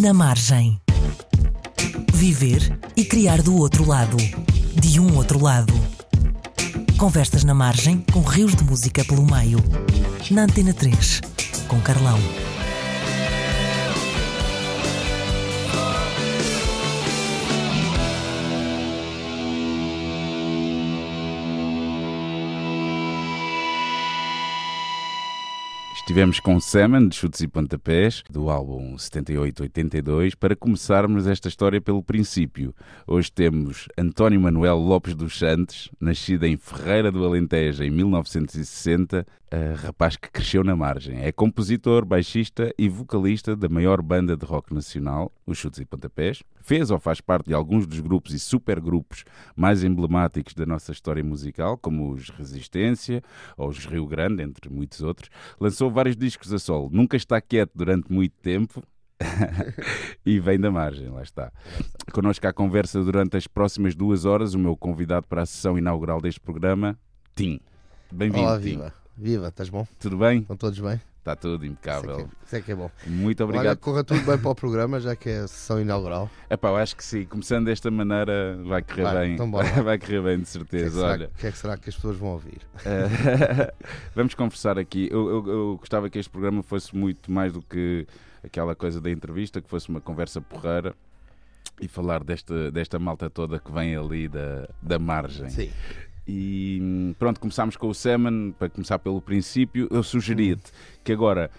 Na margem. Viver e criar do outro lado. De um outro lado. Conversas na margem com rios de música pelo meio. Na Antena 3, com Carlão. Estivemos com Semen, de Chutes e Pontapés, do álbum 78-82, para começarmos esta história pelo princípio. Hoje temos António Manuel Lopes dos Santos, nascido em Ferreira do Alentejo em 1960, uh, rapaz que cresceu na margem. É compositor, baixista e vocalista da maior banda de rock nacional, os Chutes e Pontapés. Fez ou faz parte de alguns dos grupos e supergrupos mais emblemáticos da nossa história musical, como os Resistência ou os Rio Grande, entre muitos outros. Lançou vários discos a solo. Nunca está quieto durante muito tempo. e vem da margem, lá está. Connosco à conversa durante as próximas duas horas, o meu convidado para a sessão inaugural deste programa, Tim. Bem-vindo, Olá, Tim. viva. Viva, estás bom? Tudo bem? Estão todos bem? Está tudo Isso é, impecável. que é, isso é que é bom. Muito Olha, obrigado. corra tudo bem para o programa, já que é a sessão inaugural. Epá, eu acho que sim, começando desta maneira vai correr Vai, bem. então bora vai correr bem, de O que, é que certeza. será, Olha, o que é que será que as pessoas vão ouvir? vamos conversar aqui. Eu, eu- eu gostava que este programa fosse muito mais do que aquela coisa da entrevista, que fosse uma conversa porreira e falar desta, desta malta toda que vem ali da, da margem. Sim. E pronto, começámos com o Semen, para começar pelo princípio. Eu sugeria-te que agora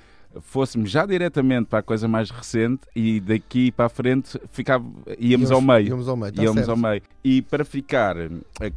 fôssemos já diretamente para a coisa mais recente e daqui para a frente ficava, íamos, ao meio. Íamos ao meio, tá Íamos ao meio. E para ficar eh,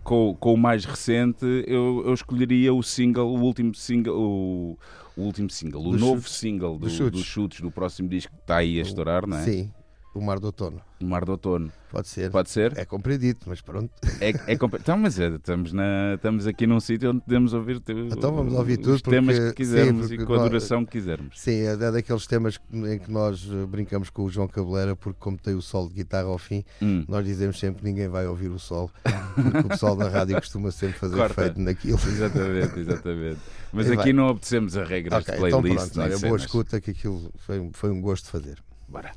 com, com o mais recente, eu, eu escolheria o single, o último single, o, o último single, o Dos novo Chutes. single do- Dos Chutes. dos chutes do próximo disco que está aí a estourar, não é? Sim, o Mar do Outono. O Mar do Outono. Pode ser. Pode ser? É compreendito, mas pronto. É, é compre- então, mas é, estamos, na, estamos aqui num sítio onde podemos ouvir te- Então vamos ouvir os tudo, temas porque- que quisermos sim, e com a nós- duração que quisermos. Sim, é é daqueles temas em que nós eh, brincamos com o João Cabeleira, porque como tem o solo de guitarra ao fim, Hum. nós dizemos sempre que ninguém vai ouvir o solo, porque o pessoal da rádio costuma sempre fazer Corta. efeito naquilo. Exatamente, exatamente. Mas E aqui vai. não obedecemos a regras Ok, de então playlist. pronto, nem olha, boa escuta, que aquilo foi, foi um gosto de fazer. Bora.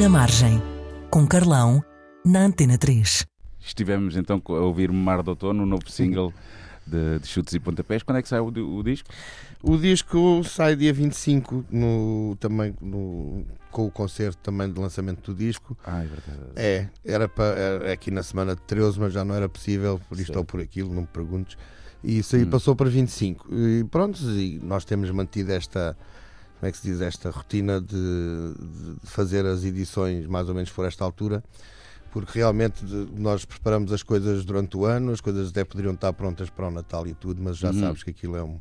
Na margem. Com Carlão. Na Antena 3. Estivemos então a ouvir Mar do Outono, o novo single de, de Chutes e Pontapés. Quando é que sai o, o disco? O disco sai dia 25, no, também no, com o concerto também de lançamento do disco. Ah, é verdade. É, era para era aqui na semana de 13, mas já não era possível, por isto Certo. ou por aquilo, não me perguntes. E isso aí Hum. passou para 25. E pronto, e nós temos mantido esta, como é que se diz, esta rotina de, de fazer as edições mais ou menos por esta altura, porque realmente de- nós preparamos as coisas durante o ano, as coisas até poderiam estar prontas para o Natal e tudo, mas já Uhum. sabes que aquilo é um.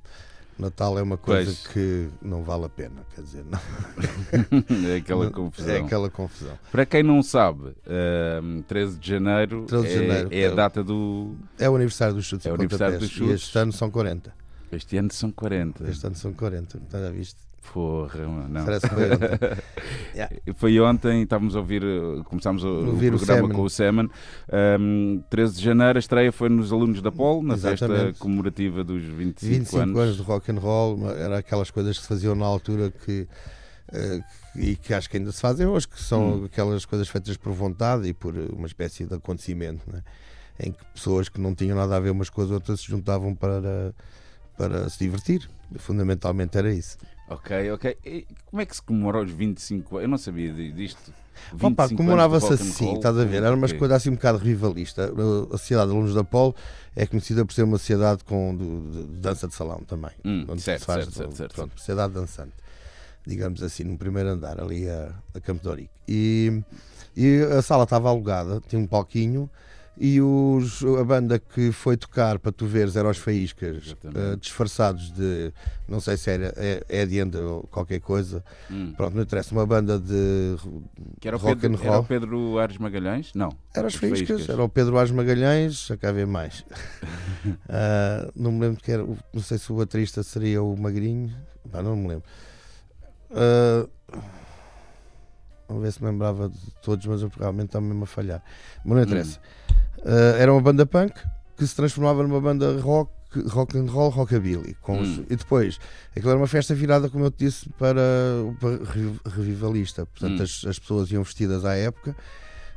Natal é uma coisa Pois. que não vale a pena, quer dizer, não, é aquela confusão. é aquela confusão. Para quem não sabe, ehm, 13 de janeiro, 13 de é- janeiro. é, a data do. É o aniversário dos chutes É e o aniversário dos E chutes. este ano são 40. Este ano são 40. Este ano são 40, então já viste? Porra, não. Que foi ontem. Yeah. Foi ontem, estávamos a ouvir, eh, começámos o, o Ouvir o programa Semen. com o Semen. Um, 13 de janeiro, a estreia foi nos Alunos da Polo, na festa Exatamente. comemorativa dos 25, 25 anos. anos. de rock and roll, era aquelas coisas que se faziam na altura que eh, e que acho que ainda se fazem hoje, que são Hum. aquelas coisas feitas por vontade e por uma espécie de acontecimento, né? em que pessoas que não tinham nada a ver umas com as outras se juntavam para, para se divertir. Fundamentalmente era isso. Ok, ok. E como é que se comemora os 25 anos? Eu não sabia di- disto. 25 Opa, comemorava-se assim, roll. estás a ver? Era uma Ok. coisa assim um bocado rivalista. A Sociedade de Alunos da Polo é conhecida por ser uma sociedade com de, de- dança de salão também. Hum, onde certo, se faz, certo, certo, certo. pronto, sociedade dançante, digamos assim, no primeiro andar, ali a, a Campo de. E, e a sala estava alugada, tinha um palquinho, E os, a banda que foi tocar para tu veres era os Faíscas, uh, disfarçados de, não sei se era é, é de Enda ou qualquer coisa. Hum. Pronto, não interessa, uma banda de Que era o, rock Pedro, and era o roll. Pedro Ares Magalhães? Não. Era os Os Faíscas, Faíscas. era o Pedro Ás Magalhães, já cá ver mais. Ah, não me lembro que era, não sei se o baterista seria o Magrinho, Pá, não me lembro. Ah, vamos ver se me lembrava de todos, mas eu realmente está mesmo a falhar. Mas não interessa. Ah, era uma banda punk que se transformava numa banda rock, rock and roll, rockabilly. Com os- Hum. e depois, aquilo era uma festa virada, como eu te disse, para, para re- revivalista. Portanto, Hum. as, as pessoas iam vestidas à época,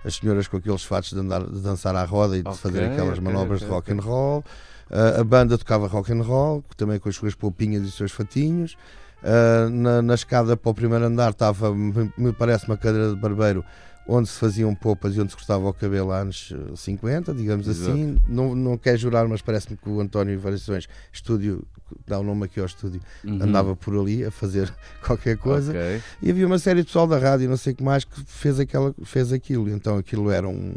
as senhoras com aqueles fatos de, andar, de dançar à roda e de Ok, fazer aquelas ok, manobras ok, de rock and roll. Ah, a banda tocava rock and roll, também com as suas poupinhas e os seus fatinhos. Ah, na, na escada para o primeiro andar estava, me, me parece, uma cadeira de barbeiro onde se faziam poupas e onde se cortava o cabelo anos eh, 50, digamos Exato. assim. Não, não quer jurar, mas parece-me que o António Variações, estúdio, dá o nome aqui ao estúdio, Uhum. andava por ali a fazer qualquer coisa. Ok. E havia uma série de pessoal da rádio, não sei o que mais, que fez, aquela, fez aquilo. Então aquilo era um.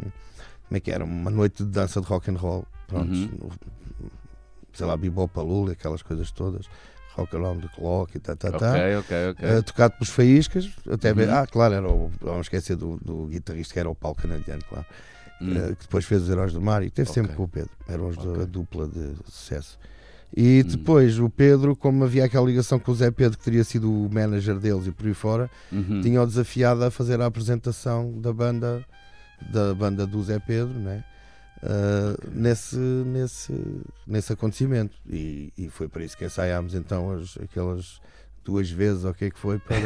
Como é que era? Uma noite de dança de rock and roll. Pronto. Uhum. Sei lá, bebop palula, aquelas coisas todas. Rock around the clock e tá, tá, tá. Ok, ok, ok. Uh, tocado pelos faíscas, até Uhum. ah, claro, era o, vamos esquecer do, do guitarrista que era o Paulo Canadiano, claro, Hum. uh, que depois fez os Heróis do Mar e teve sempre com o Pedro, eram os do- Ok. a dupla de sucesso. E Hum. depois o Pedro, como havia aquela ligação com o Zé Pedro, que teria sido o manager deles e por aí fora, Uhum. tinha-o desafiado a fazer a apresentação da banda da banda do Zé Pedro né? Uh, nesse, nesse, nesse acontecimento e, e foi por isso que ensaiámos então as, aquelas duas vezes ou o que é que foi para,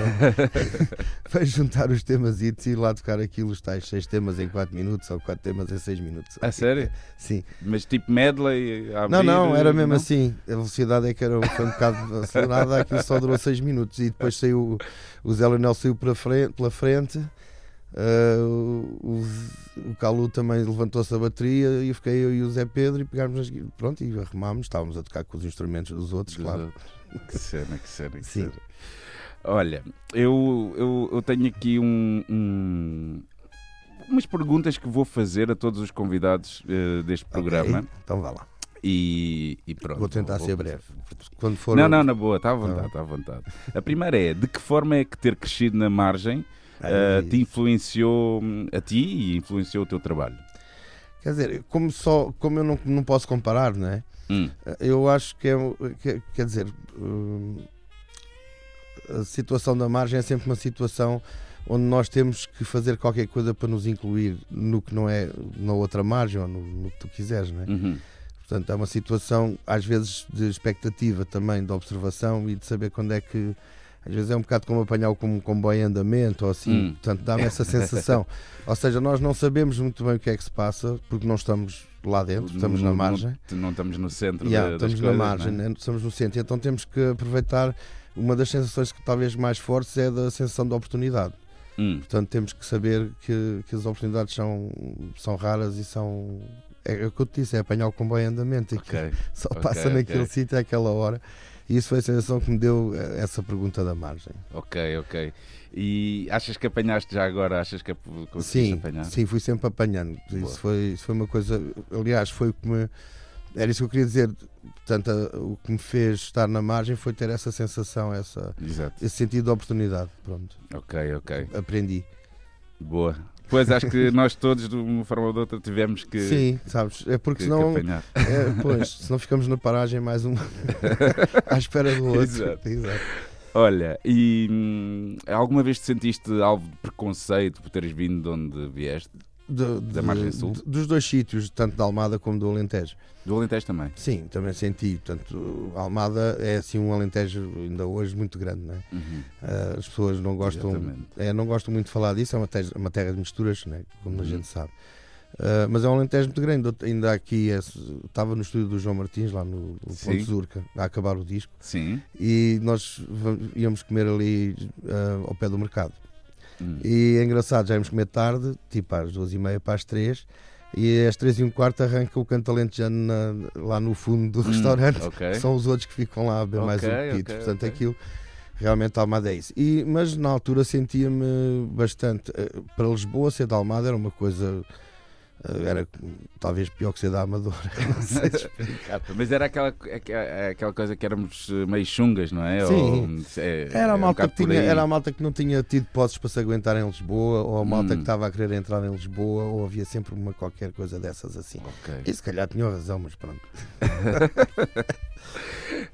para juntar os temas e ir lá tocar aquilo, os tais seis temas em 4 minutos ou quatro temas em 6 minutos A sério? sim, Mas tipo medley? a não, abrir, não, era mesmo não? assim. A velocidade é que era, foi um bocado acelerada, aquilo só durou 6 minutos e depois saiu o Zé Leonel saiu pela frente, pela frente ah, o, o, Calu também levantou-se a bateria e fiquei eu e o Zé Pedro e pegámos as, pronto e arrumámos, estávamos a tocar com os instrumentos dos outros, claro. Que cena, que cena, que Sim. cena. Olha, eu, eu, eu tenho aqui um, um- umas perguntas que vou fazer a todos os convidados eh, deste programa. Ok, Então vá lá. E, e pronto. Vou tentar ser breve. Quando for Não, não, na boa, está à Tá vontade, está à vontade. A primeira é, de que forma é que ter crescido na margem eh, te influenciou hum, a ti e influenciou o teu trabalho? Quer dizer, como, só, como eu não, não posso comparar, não é? Hum, Eu acho que é. que- quer dizer, hum, a situação da margem é sempre uma situação onde nós temos que fazer qualquer coisa para nos incluir no que não é na outra margem ou no, no que tu quiseres, não é? uhum, Portanto, é uma situação, às vezes, de expectativa também, de observação e de saber quando é que. Às vezes é um bocado como apanhar o como um comboio em andamento ou assim. Hum. Portanto, dá-me essa sensação. ou seja, nós não sabemos muito bem o que é que se passa porque não estamos lá dentro, estamos Não- na margem. Não, não estamos no centro Yeah, da- estamos coisas, na margem, não é? né? estamos no centro, então temos que aproveitar. Uma das sensações que talvez mais fortes é da sensação de oportunidade. Hum, Portanto, temos que saber que, que as oportunidades são, são raras e são. É, o que eu te disse, é apanhar o comboio em andamento e que só ok, passa naquele ok. sítio àquela hora. E isso foi a sensação que me deu eh, essa pergunta da margem. Ok, ok. E achas que apanhaste já agora? Achas que conseguiste Sim, apanhar? sim, fui sempre apanhando. Boa. Isso foi, isso foi uma coisa. Aliás, foi o que me. Era isso que eu queria dizer. Portanto, a- o que me fez estar na margem foi ter essa sensação, essa, Exato. esse sentido de oportunidade. Pronto, Ok, ok. aprendi. Boa. Pois acho que nós todos, de uma forma ou de outra, tivemos que, Sim, sabes? É porque que- que senão. apanhar. É, pois, senão ficamos na paragem mais um à espera do outro. Exato. Exato. Olha, e hum, alguma vez te sentiste alvo de preconceito por teres vindo de onde vieste? Do- Da de- margem sul? de- dos dois sítios, tanto da Almada como do Alentejo. Do Alentejo também. Sim, também senti. Portanto, a Almada é assim um Alentejo ainda hoje muito grande, não é? Uhum. Ah, as pessoas não gostam, Exatamente. é, não gostam muito de falar disso, é uma terra, uma terra de misturas, né? como a Uhum. gente sabe. Ah, mas é um Alentejo muito grande. Ainda aqui é- estava no estúdio do João Martins, lá no, no. Ponte Zurca, a acabar o disco, Sim. e nós íamos comer ali ah, ao pé do mercado. Hum. E é engraçado, já íamos comer tarde, tipo às duas e meia para as três, e às três e um quarto arranca o canto alentejano na- lá no fundo do Hum, restaurante. ok. São os outros que ficam lá a beber mais um Ok, pepito. ok, Portanto, aquilo realmente a Almada é isso. E, mas na altura sentia-me bastante. eh, Para Lisboa, ser de Almada era uma coisa Era talvez pior que ser da Amadora. Não sei explicar. Mas era aquela, aquela, coisa que éramos eh, meio chungas, não é? Sim. Ou, é, Era a, é um malta bocado que tinha, era a malta que não tinha tido posses para se aguentar em Lisboa, ou a malta Hum. que estava a querer entrar em Lisboa, ou havia sempre uma qualquer coisa dessas assim. Ok. E se calhar tinham razão, mas pronto.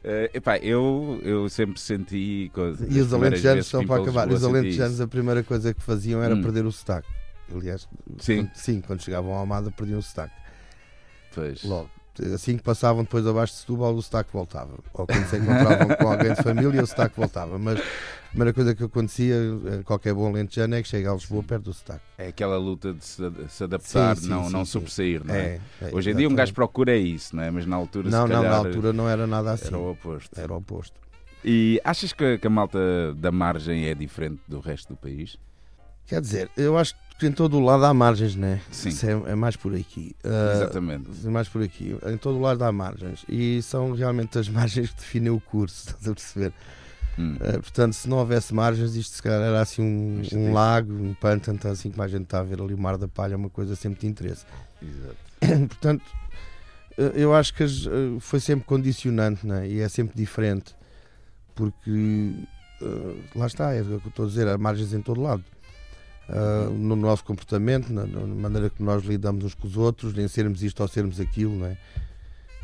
Eh, epá, eu, eu sempre senti. E os alentejanos, só para acabar, os alentejanos a primeira coisa que faziam era Hum. perder o sotaque. Aliás, Sim. quando, sim, quando chegavam à Almada perdiam o sotaque. Pois. Logo. Assim que passavam depois abaixo de Setúbal, o sotaque voltava. Ou quando se encontravam com alguém de família, o sotaque voltava. Mas a primeira coisa que acontecia, eh, qualquer bom alentejano, é que chega a Lisboa perto o sotaque. É aquela luta de se, de se adaptar, Sim, sim, não, sim, não sobressair, não é? É, é, Hoje em dia um gajo procura isso, não é? Mas na altura, Não, se não, na calhar, altura não era nada assim. era o oposto. Era o oposto. E achas que a malta da margem é diferente do resto do país? Quer dizer, eu acho que em todo o lado há margens, né? Sim. É, é mais por aqui. Ah, Exatamente. mais por aqui. Em todo o lado há margens. E são realmente as margens que definem o curso, estás a perceber? Hum. Ah, portanto, se não houvesse margens, isto se calhar era assim um, um lago, um pântano, então, assim como a gente está a ver ali o Mar da Palha, é uma coisa sempre de interesse. Exato. Portanto, eh, eu acho que foi sempre condicionante né? e é sempre diferente, porque eh, lá está, é o que eu estou a dizer, há margens em todo lado. Ah, no nosso comportamento, na, na maneira que nós lidamos uns com os outros, em sermos isto ou sermos aquilo, não é?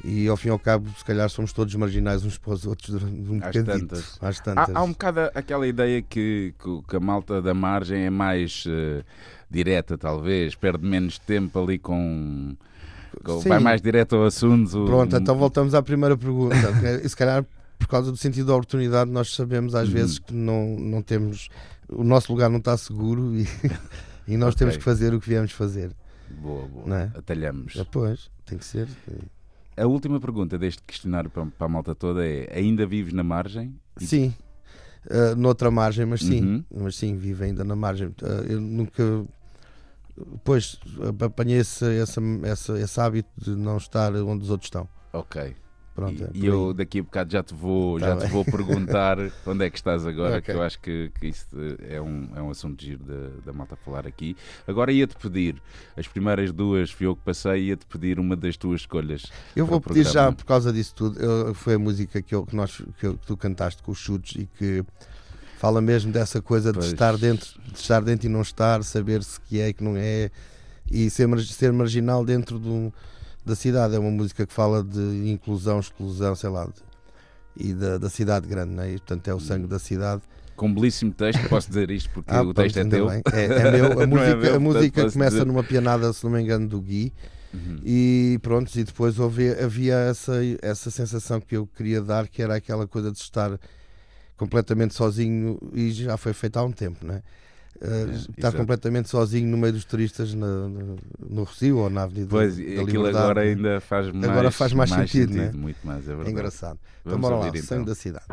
E ao fim e ao cabo, se calhar somos todos marginais uns para os outros durante um Às bocadito. tantas. Às tantas. Há, há um bocado aquela ideia que, que, a malta da margem é mais eh, direta, talvez, perde menos tempo ali com. Sim. vai mais direto ao assunto. Pronto, então voltamos à primeira pergunta. E se calhar, por causa do sentido da oportunidade, nós sabemos às Uhum. vezes que não, não temos. O nosso lugar não está seguro e, e nós Ok. temos que fazer o que viemos fazer. Boa, boa. Não é? Atalhamos. Depois, tem que ser. A última pergunta deste questionário para, para a malta toda é: ainda vives na margem? Sim, uh, noutra margem, mas sim, Uhum. mas sim, vive ainda na margem. Uh, eu nunca. Pois, apanhei esse, esse, esse, esse hábito de não estar onde os outros estão. Ok. Pronto, é e, e eu daqui a bocado já te vou, Tá já te vou perguntar onde é que estás agora, Ok. que eu acho que, que isso é um, é um assunto giro da, da malta falar aqui. Agora ia-te pedir, as primeiras duas fui eu que passei, ia-te pedir uma das tuas escolhas. Eu vou pedir já, por causa disso tudo, eu- foi a música que, eu- que nós, que, eu- que tu cantaste com os chutes e que fala mesmo dessa coisa de Pois. estar dentro, de estar dentro e não estar, saber se que é e que não é, e ser, ser marginal dentro do- da cidade. É uma música que fala de inclusão, exclusão, sei lá, de- e da, da cidade grande, não é? E, portanto é o sangue da cidade. Com um belíssimo texto, posso dizer isto porque Ah, o texto é teu. É, é meu. A é música, meu, a música começa dizer. numa pianada, se não me engano, do Gui. Uhum. E pronto, e depois houve, havia essa, essa sensação que eu queria dar, que era aquela coisa de estar completamente sozinho, e já foi feito há um tempo, não é? Uh, estar exato. completamente sozinho no meio dos turistas na- no, no Rocio ou na Avenida Pois, da aquilo Liberdade. agora ainda faz mais, Agora faz mais sentido, né? muito mais, é É verdade. engraçado. Então Vamos bora lá, ouvir, sangue então. da cidade.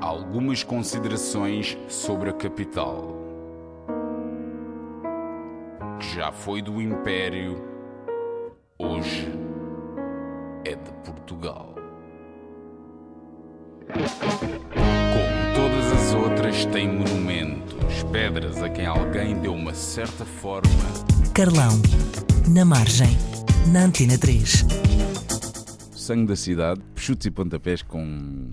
Algumas considerações sobre a capital. Que já foi do Império, hoje é de Portugal. Como todas as outras, tem monumentos, pedras a quem alguém deu uma certa forma. Carlão, na margem, na Antena 3. Sangue da cidade, chutes e pontapés com.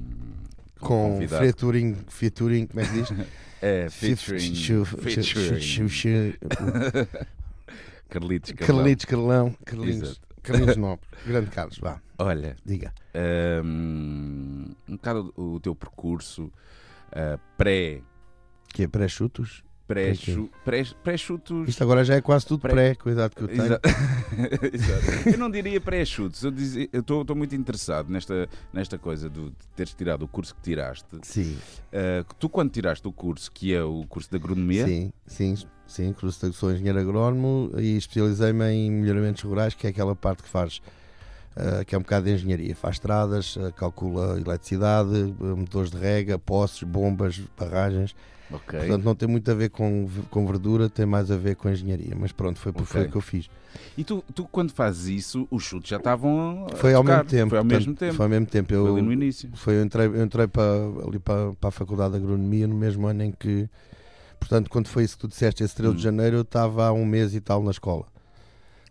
Com convidado. featuring, featuring, como é que diz? É, featuring. Featuring. Carlitos Carlão. Carlitos Carlão, Carlinhos, Exato. Carlinhos Nobre, grande Carlos, vá, Olha, diga. hum, um bocado o teu percurso ah, pré. Que é pré-chutos? Pré-chu- pré- Pré-chutos. Isto agora já é quase tudo Pré- pré, cuidado que eu tenho. Exa- Exato. Eu não diria pré-chutes, eu estou muito interessado nesta, nesta coisa de teres tirado o curso que tiraste. Sim, Ah, tu, quando tiraste o curso, que é o curso de agronomia, sim, sim, sim, curso de sou engenheiro agrónomo e especializei-me em melhoramentos rurais, que é aquela parte que faz uh, que é um bocado de engenharia. Faz estradas, uh, calcula eletricidade, motores de rega, postes, bombas, barragens. Ok. Portanto, não tem muito a ver com, com verdura, tem mais a ver com engenharia. Mas pronto, foi, Ok. foi o que eu fiz. E tu, tu, quando fazes isso, os chutes já estavam. Foi ao tocar. mesmo tempo. Foi ao portanto, mesmo tempo. Foi ao mesmo tempo. Eu, Foi ali no início. Foi, eu entrei, eu entrei para, ali para, para a Faculdade de Agronomia no mesmo ano em que. Portanto, quando foi isso que tu disseste, esse 13 Hum. de janeiro, eu estava há um mês e tal na escola.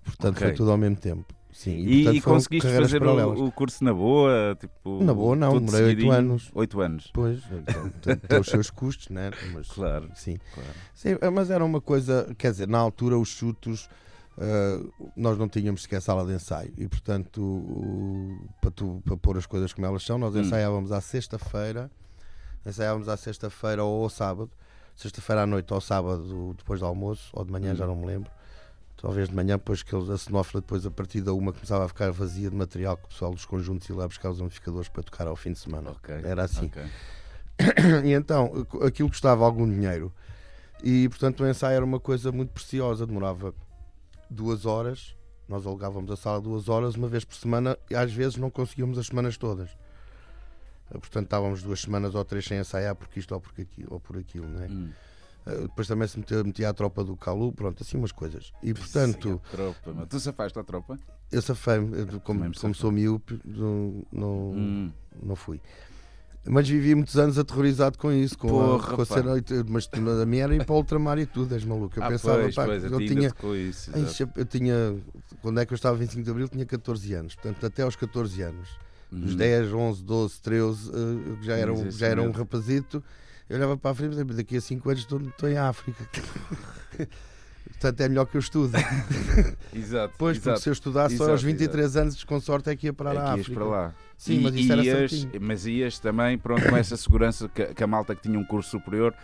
Portanto, Ok. foi tudo ao mesmo tempo. Sim, E, e foram conseguiste fazer o, o curso na boa? Tipo, Na boa, não, demorei oito seguidinho? anos. Oito anos. Pois, então, tem, tem os seus custos, né? Mas, Claro, Sim. claro. Sim, eh, mas era uma coisa, quer dizer, na altura os chutos eh, nós não tínhamos sequer sala de ensaio e portanto o- para, tu, para pôr as coisas como elas são, nós Hum. ensaiávamos à sexta-feira, ensaiávamos à sexta-feira ou ao sábado, sexta-feira à noite ou sábado depois do almoço, ou de manhã, Hum. já não me lembro. Talvez de manhã, depois que a cenófila, depois a partir da uma começava a ficar vazia de material que o pessoal dos conjuntos ia lá buscar os amplificadores para tocar ao fim de semana. Ok. Era assim. ok. E então, aquilo custava algum dinheiro. E, portanto, o ensaio era uma coisa muito preciosa. Demorava duas horas. Nós alugávamos a sala duas horas, uma vez por semana. E às vezes não conseguíamos as semanas todas. Portanto, estávamos duas semanas ou três sem ensaiar porque isto ou, porque aquilo, ou por aquilo. Né? Hum. Depois também se metia, metia a tropa do Calu. Pronto, assim umas coisas. E, portanto, Sim, tropa. Mas tu safaste a tropa? eu safei-me. Como, como safei. sou miúpe, não, não, Hum. não fui. Mas vivi muitos anos aterrorizado com isso, com, Porra, a, com a cena, mas a minha era ir para o ultramar e tudo, és maluco. Eu ah, pensava, pois, pá, pois, eu tinha, isso. Eu tinha, quando é que eu estava 25 de Abril, tinha 14 anos, portanto até aos 14 anos, dos Uhum. 10, 11, 12, 13, eh, eu já era, um, já era um rapazito, eu olhava para a frente e daqui a 5 anos estou, estou em África. Portanto, é melhor que eu estude. Exato. Pois, exato. porque se eu estudasse só Exato, aos 23 anos, com sorte é que ia parar É ias África. para lá. Sim, E- mas isso era ias, certinho. Mas ias também, pronto, com essa segurança que, que a malta que tinha um curso superior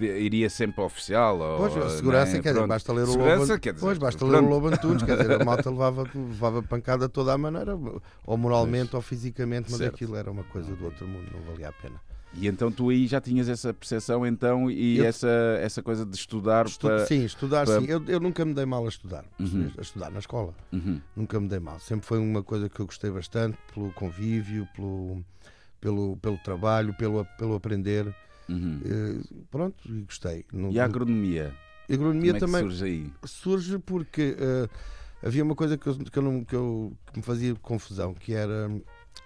iria sempre ao oficial. Ou, Pois, a segurança, né, quer dizer, basta ler o Segurança, Lobo quer dizer, Pois, basta ler pronto. o Lobo Antunes, quer dizer, a malta levava, levava pancada de toda a maneira, ou moralmente ou fisicamente, mas Certo. aquilo era uma coisa do outro mundo, não valia a pena. E então tu aí já tinhas essa percepção então e Eu- essa, essa coisa de estudar Estu- para... Sim, estudar para- sim. Eu, eu nunca me dei mal a estudar, Uhum. a estudar na escola. Uhum. Nunca me dei mal. Sempre foi uma coisa que eu gostei bastante, pelo convívio, pelo, pelo, pelo trabalho, pelo, pelo aprender. Uhum. Eh, pronto, e gostei. Não- E a agronomia? agronomia Como é também. surge aí? surge porque eh, havia uma coisa que, eu, que, eu não- que eu- que me fazia confusão, que era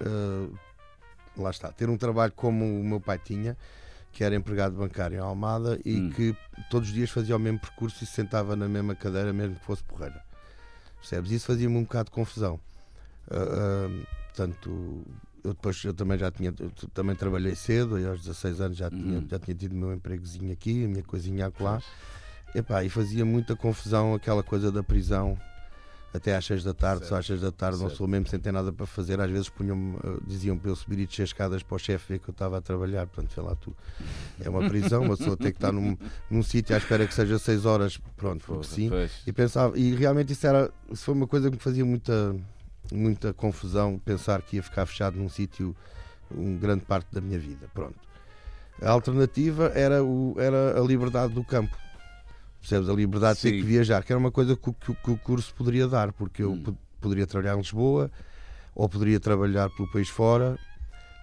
eh, lá está, ter um trabalho como o meu pai tinha, que era empregado bancário em Almada e Hum. que todos os dias fazia o mesmo percurso e se sentava na mesma cadeira, mesmo que fosse porreira. Percebes? Isso fazia-me um bocado de confusão. Ah, ah, portanto, eu depois eu também já tinha, eu também trabalhei cedo, e aos 16 anos já tinha, Uhum. já tinha tido o meu empregozinho aqui, a minha coisinha acolá. Epá, e fazia muita confusão aquela coisa da prisão até às 6 da tarde, só às 6 da tarde, não Certo. sou mesmo sem ter nada para fazer. Às vezes punham diziam para eu subir e descer escadas para o chefe ver que eu estava a trabalhar. Portanto, vê lá tu. É uma prisão, uma pessoa tem que estar num, num sítio à espera que seja 6 horas, pronto, Porra, sim. pois. E pensava, e realmente isso era, isso foi uma coisa que me fazia muita, muita confusão pensar que ia ficar fechado num sítio um grande parte da minha vida. Pronto. A alternativa era, o, era a liberdade do campo. Percebes? A liberdade de ter que viajar, que era uma coisa que, o- que que o curso poderia dar, porque eu Hum. po- poderia trabalhar em Lisboa, ou poderia trabalhar pelo país fora,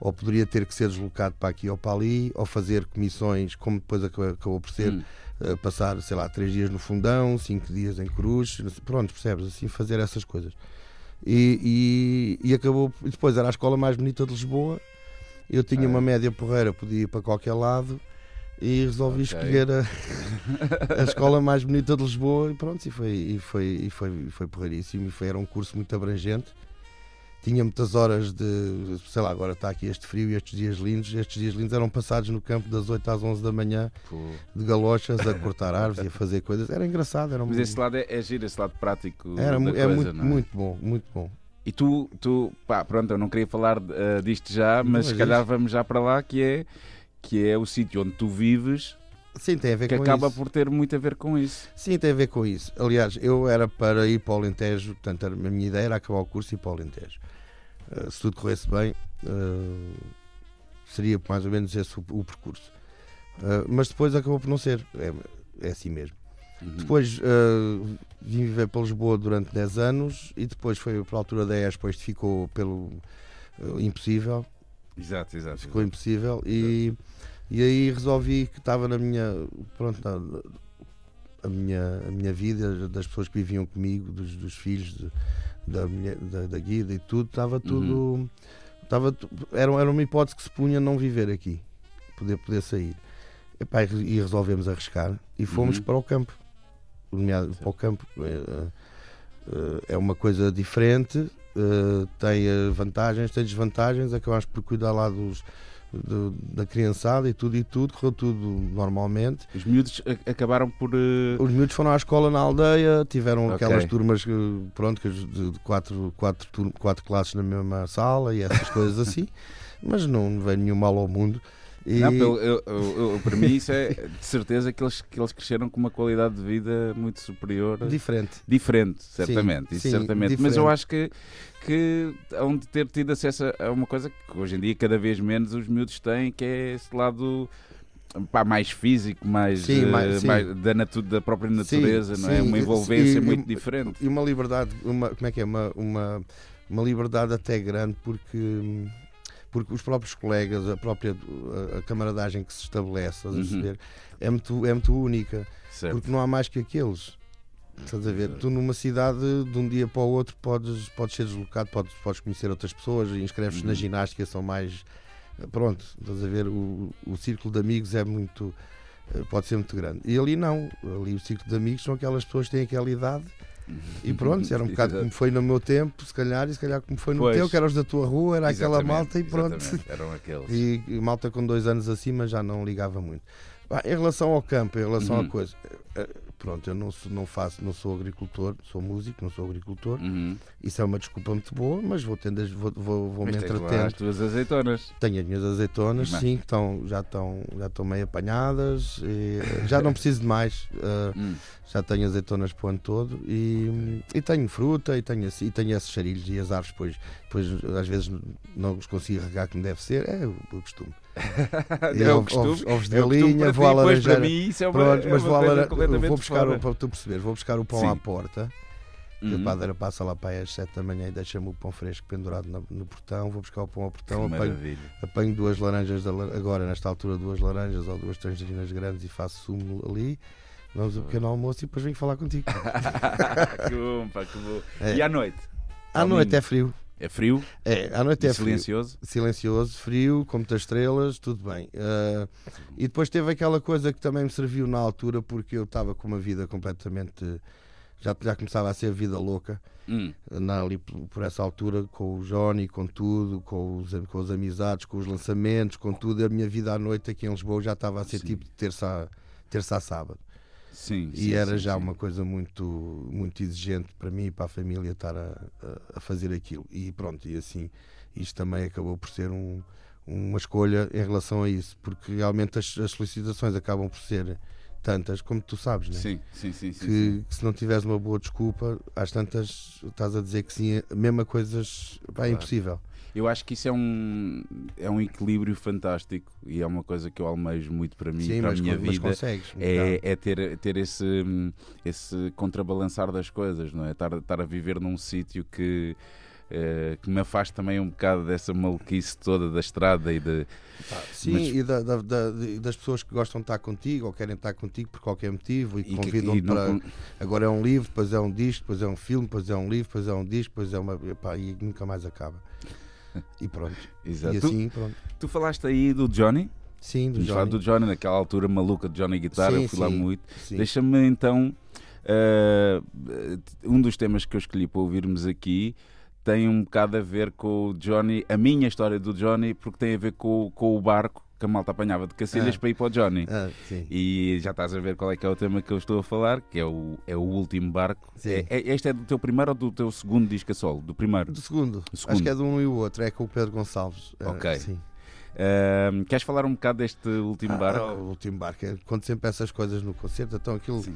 ou poderia ter que ser deslocado para aqui ou para ali, ou fazer comissões, como depois acabou, por ser, Hum. eh, passar, sei lá, três dias no fundão, cinco dias em Cruz, pronto, percebes? Assim, fazer essas coisas. E, e, e acabou, depois era a escola mais bonita de Lisboa, eu tinha Ah. uma média porreira, podia ir para qualquer lado, e resolvi Ok. escolher a, a escola mais bonita de Lisboa, e pronto, e foi, e foi, e foi, e foi porreiríssimo, e foi, era um curso muito abrangente. Tinha muitas horas de, sei lá, agora está aqui este frio e estes dias lindos. Estes dias lindos eram passados no campo das 8 às 11 da manhã, Pô. de galochas, a cortar árvores e a fazer coisas. Era engraçado, era, Mas um- esse lado é, é giro, esse lado prático era da é coisa, muito, é? muito bom, muito bom. E tu, tu, pá, pronto, eu não queria falar eh, disto já, mas se calhar vamos já para lá, que é, que é o sítio onde tu vives, Sim, tem a ver que com acaba isso. por ter muito a ver com isso. Sim, tem a ver com isso. Aliás, eu era para ir para o Alentejo, portanto, a minha ideia era acabar o curso e ir para o Alentejo. Uh, se tudo corresse bem, uh, seria mais ou menos esse o, o percurso. Uh, mas depois acabou por não ser. É, é assim mesmo. Uhum. Depois vim viver para Lisboa durante 10 anos e depois foi para a altura da depois ficou pelo impossível. Exato, exato. Ficou impossível e, e aí resolvi que estava na minha. Pronto, na, a minha, a minha vida, das pessoas que viviam comigo, dos, dos filhos, de, da, minha, da, da guida e tudo, estava tudo. Uhum. Estava, era, era uma hipótese que se punha não viver aqui, poder, poder sair. Epá, e resolvemos arriscar e fomos uhum. para o campo. Para o campo. É, é uma coisa diferente, tem vantagens, tem desvantagens. Acabamos por cuidar lá dos, de, da criançada e tudo e tudo, correu tudo normalmente. Os miúdos acabaram por. Uh... Os miúdos foram à escola na aldeia, tiveram okay. aquelas turmas pronto, de quatro, quatro, quatro classes na mesma sala e essas coisas assim, mas não veio nenhum mal ao mundo. E... Não, eu, eu, eu, para mim isso é de certeza que eles, que eles cresceram com uma qualidade de vida muito superior. Diferente. Diferente, certamente. Sim, isso sim, certamente. Diferente. Mas eu acho que, que hão de ter tido acesso a uma coisa que hoje em dia cada vez menos os miúdos têm, que é esse lado pá, mais físico, mais, sim, mais, uh, mais da, natu da própria natureza, não é? Uma envolvência e, muito e, diferente. E uma liberdade, uma, como é que é? Uma, uma, uma liberdade até grande porque hum, porque os próprios colegas, a própria a, camaradagem que se estabelece, uhum. é, muito, é muito única. Certo. Porque não há mais que aqueles. Estás a ver? Tu numa cidade, de um dia para o outro, podes, podes ser deslocado, podes, podes conhecer outras pessoas, inscreves-te uhum. na ginástica, são mais. Pronto, estás a ver? O, o círculo de amigos é muito. Eh, pode ser muito grande. E ali não. Ali o círculo de amigos são aquelas pessoas que têm aquela idade e pronto, era um bocado como foi no meu tempo, se calhar, e se calhar como foi no pois. teu, que eram os da tua rua, era aquela malta e pronto. Eram aqueles. E, e, malta com dois anos acima já não ligava muito. Bah, em relação ao campo, em relação uhum. à coisa, eh, pronto, eu não, não faço, não sou agricultor, sou músico, não sou agricultor. Uhum. Isso é uma desculpa muito boa, mas vou tendo, vou, vou, vou me entretendo. as tuas azeitonas. Tenho as minhas azeitonas, sim, que estão, já estão, já estão meio apanhadas. Eh, já não preciso de mais. Uh, hum. Já tenho azeitonas para o ano todo e, e tenho fruta e tenho, e tenho esses charilhos e as árvores, depois, depois às vezes não os consigo regar como deve ser. É o costume. é o costume. Ovos, de galinha, vou. Para mim isso é uma, Pronto, mas é uma vou, vou buscar o, para tu perceber, vou buscar o pão Sim. à porta. Uhum. O padeiro passa lá para aí às 7 da manhã e deixa-me o pão fresco pendurado no, no, portão. Vou buscar o pão ao portão, apanho, apanho, duas laranjas, agora nesta altura, duas laranjas ou duas tangerinas grandes e faço sumo ali. Vamos ao pequeno almoço e depois venho falar contigo. que bom, pá, que bom. É. E à noite? À noite é frio. É frio? É, à noite é silencioso? Frio. Silencioso, frio, com muitas estrelas, tudo bem. Uh, e depois teve aquela coisa que também me serviu na altura, porque eu estava com uma vida completamente. Já, já começava a ser vida louca, hum. na, ali por, por, essa altura, com o Johnny, com tudo, com os, com as amizades, com os lançamentos, com tudo. A minha vida à noite aqui em Lisboa já estava a ser Sim. tipo de terça, terça a sábado. Sim, e sim, era sim, já uma coisa muito, muito exigente para mim e para a família estar a, a, fazer aquilo. E pronto, e assim, isto também acabou por ser um, uma escolha em relação a isso, porque realmente as, as solicitações acabam por ser tantas, como tu sabes, né? sim, sim, sim, que, sim. que se não tiveres uma boa desculpa, às tantas estás a dizer que sim, mesmo a coisas pá, é claro. impossível. Eu acho que isso é um, é um equilíbrio fantástico e é uma coisa que eu almejo muito para mim, Sim, para a minha mas vida. É, é, ter, ter esse, esse contrabalançar das coisas, não é? Estar, estar a viver num sítio que. Uh, que me afasta também um bocado dessa maluquice toda da estrada e de. sim, mas... e da, da, da, das pessoas que gostam de estar contigo ou querem estar contigo por qualquer motivo e, e convidam para. Não... Agora é um livro, depois é um disco, depois é um filme, depois é um livro, depois é um disco, depois é uma. Epá, e nunca mais acaba. E pronto. Exato. E assim, pronto. Tu falaste aí do Johnny? Sim, do Johnny. do Johnny, naquela altura maluca de Johnny Guitarra, sim, eu fui sim, lá muito. Deixa-me então. Uh, um dos temas que eu escolhi para ouvirmos aqui tem um bocado a ver com o Johnny, a minha história do Johnny, porque tem a ver com, com o barco que a malta apanhava de Cacilhas ah. para ir para o Johnny. Ah, e já estás a ver qual é que é o tema que eu estou a falar, que é o, é o último barco. É, é, este é do teu primeiro ou do teu segundo disco a solo? Do primeiro? Do segundo. segundo. Acho que é de um e o outro, é com o Pedro Gonçalves. Ah, ok. Sim. Uh, queres falar um bocado deste último ah, barco? O último barco, conto sempre essas coisas no concerto, então aquilo. Sim.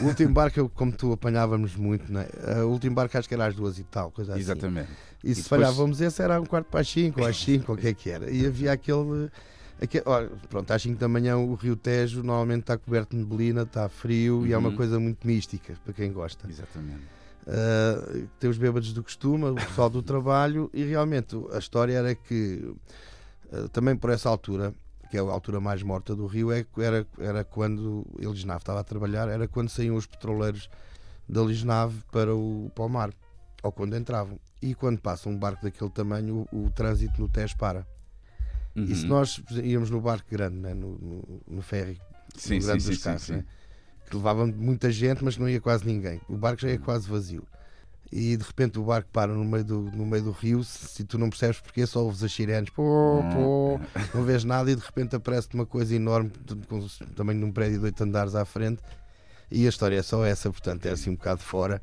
O último barco, como tu apanhávamos muito, né? o último barco acho que era às duas e tal, coisa assim. Exatamente. E se e depois... falhávamos esse era um quarto para as cinco, ou às cinco, o que é que era. E havia aquele Aqui, olha, pronto, às 5 da manhã o Rio Tejo normalmente está coberto de neblina, está frio e é uma Uhum. coisa muito mística para quem gosta. Exatamente. Uh, tem os bêbados do costume, o pessoal do trabalho, e realmente a história era que uh, também por essa altura, que é a altura mais morta do Rio, é, era, era quando a Lisnave estava a trabalhar, era quando saíam os petroleiros da Lisnave para o, para o mar, ou quando entravam. E quando passa um barco daquele tamanho, o, o trânsito no Tejo para. E se Uhum. nós íamos no barco grande, né, no, no, no ferry, Sim, no grande sim, dos sim, carros, né? que levava muita gente, mas não ia quase ninguém. O barco já ia quase vazio. E de repente o barco para no meio do, no meio do rio, se tu não percebes porque só ouves as sirenes, pô, pô, não vês nada e de repente aparece uma coisa enorme, com o tamanho de um prédio de oito andares à frente. E a história é só essa, portanto é assim um bocado fora,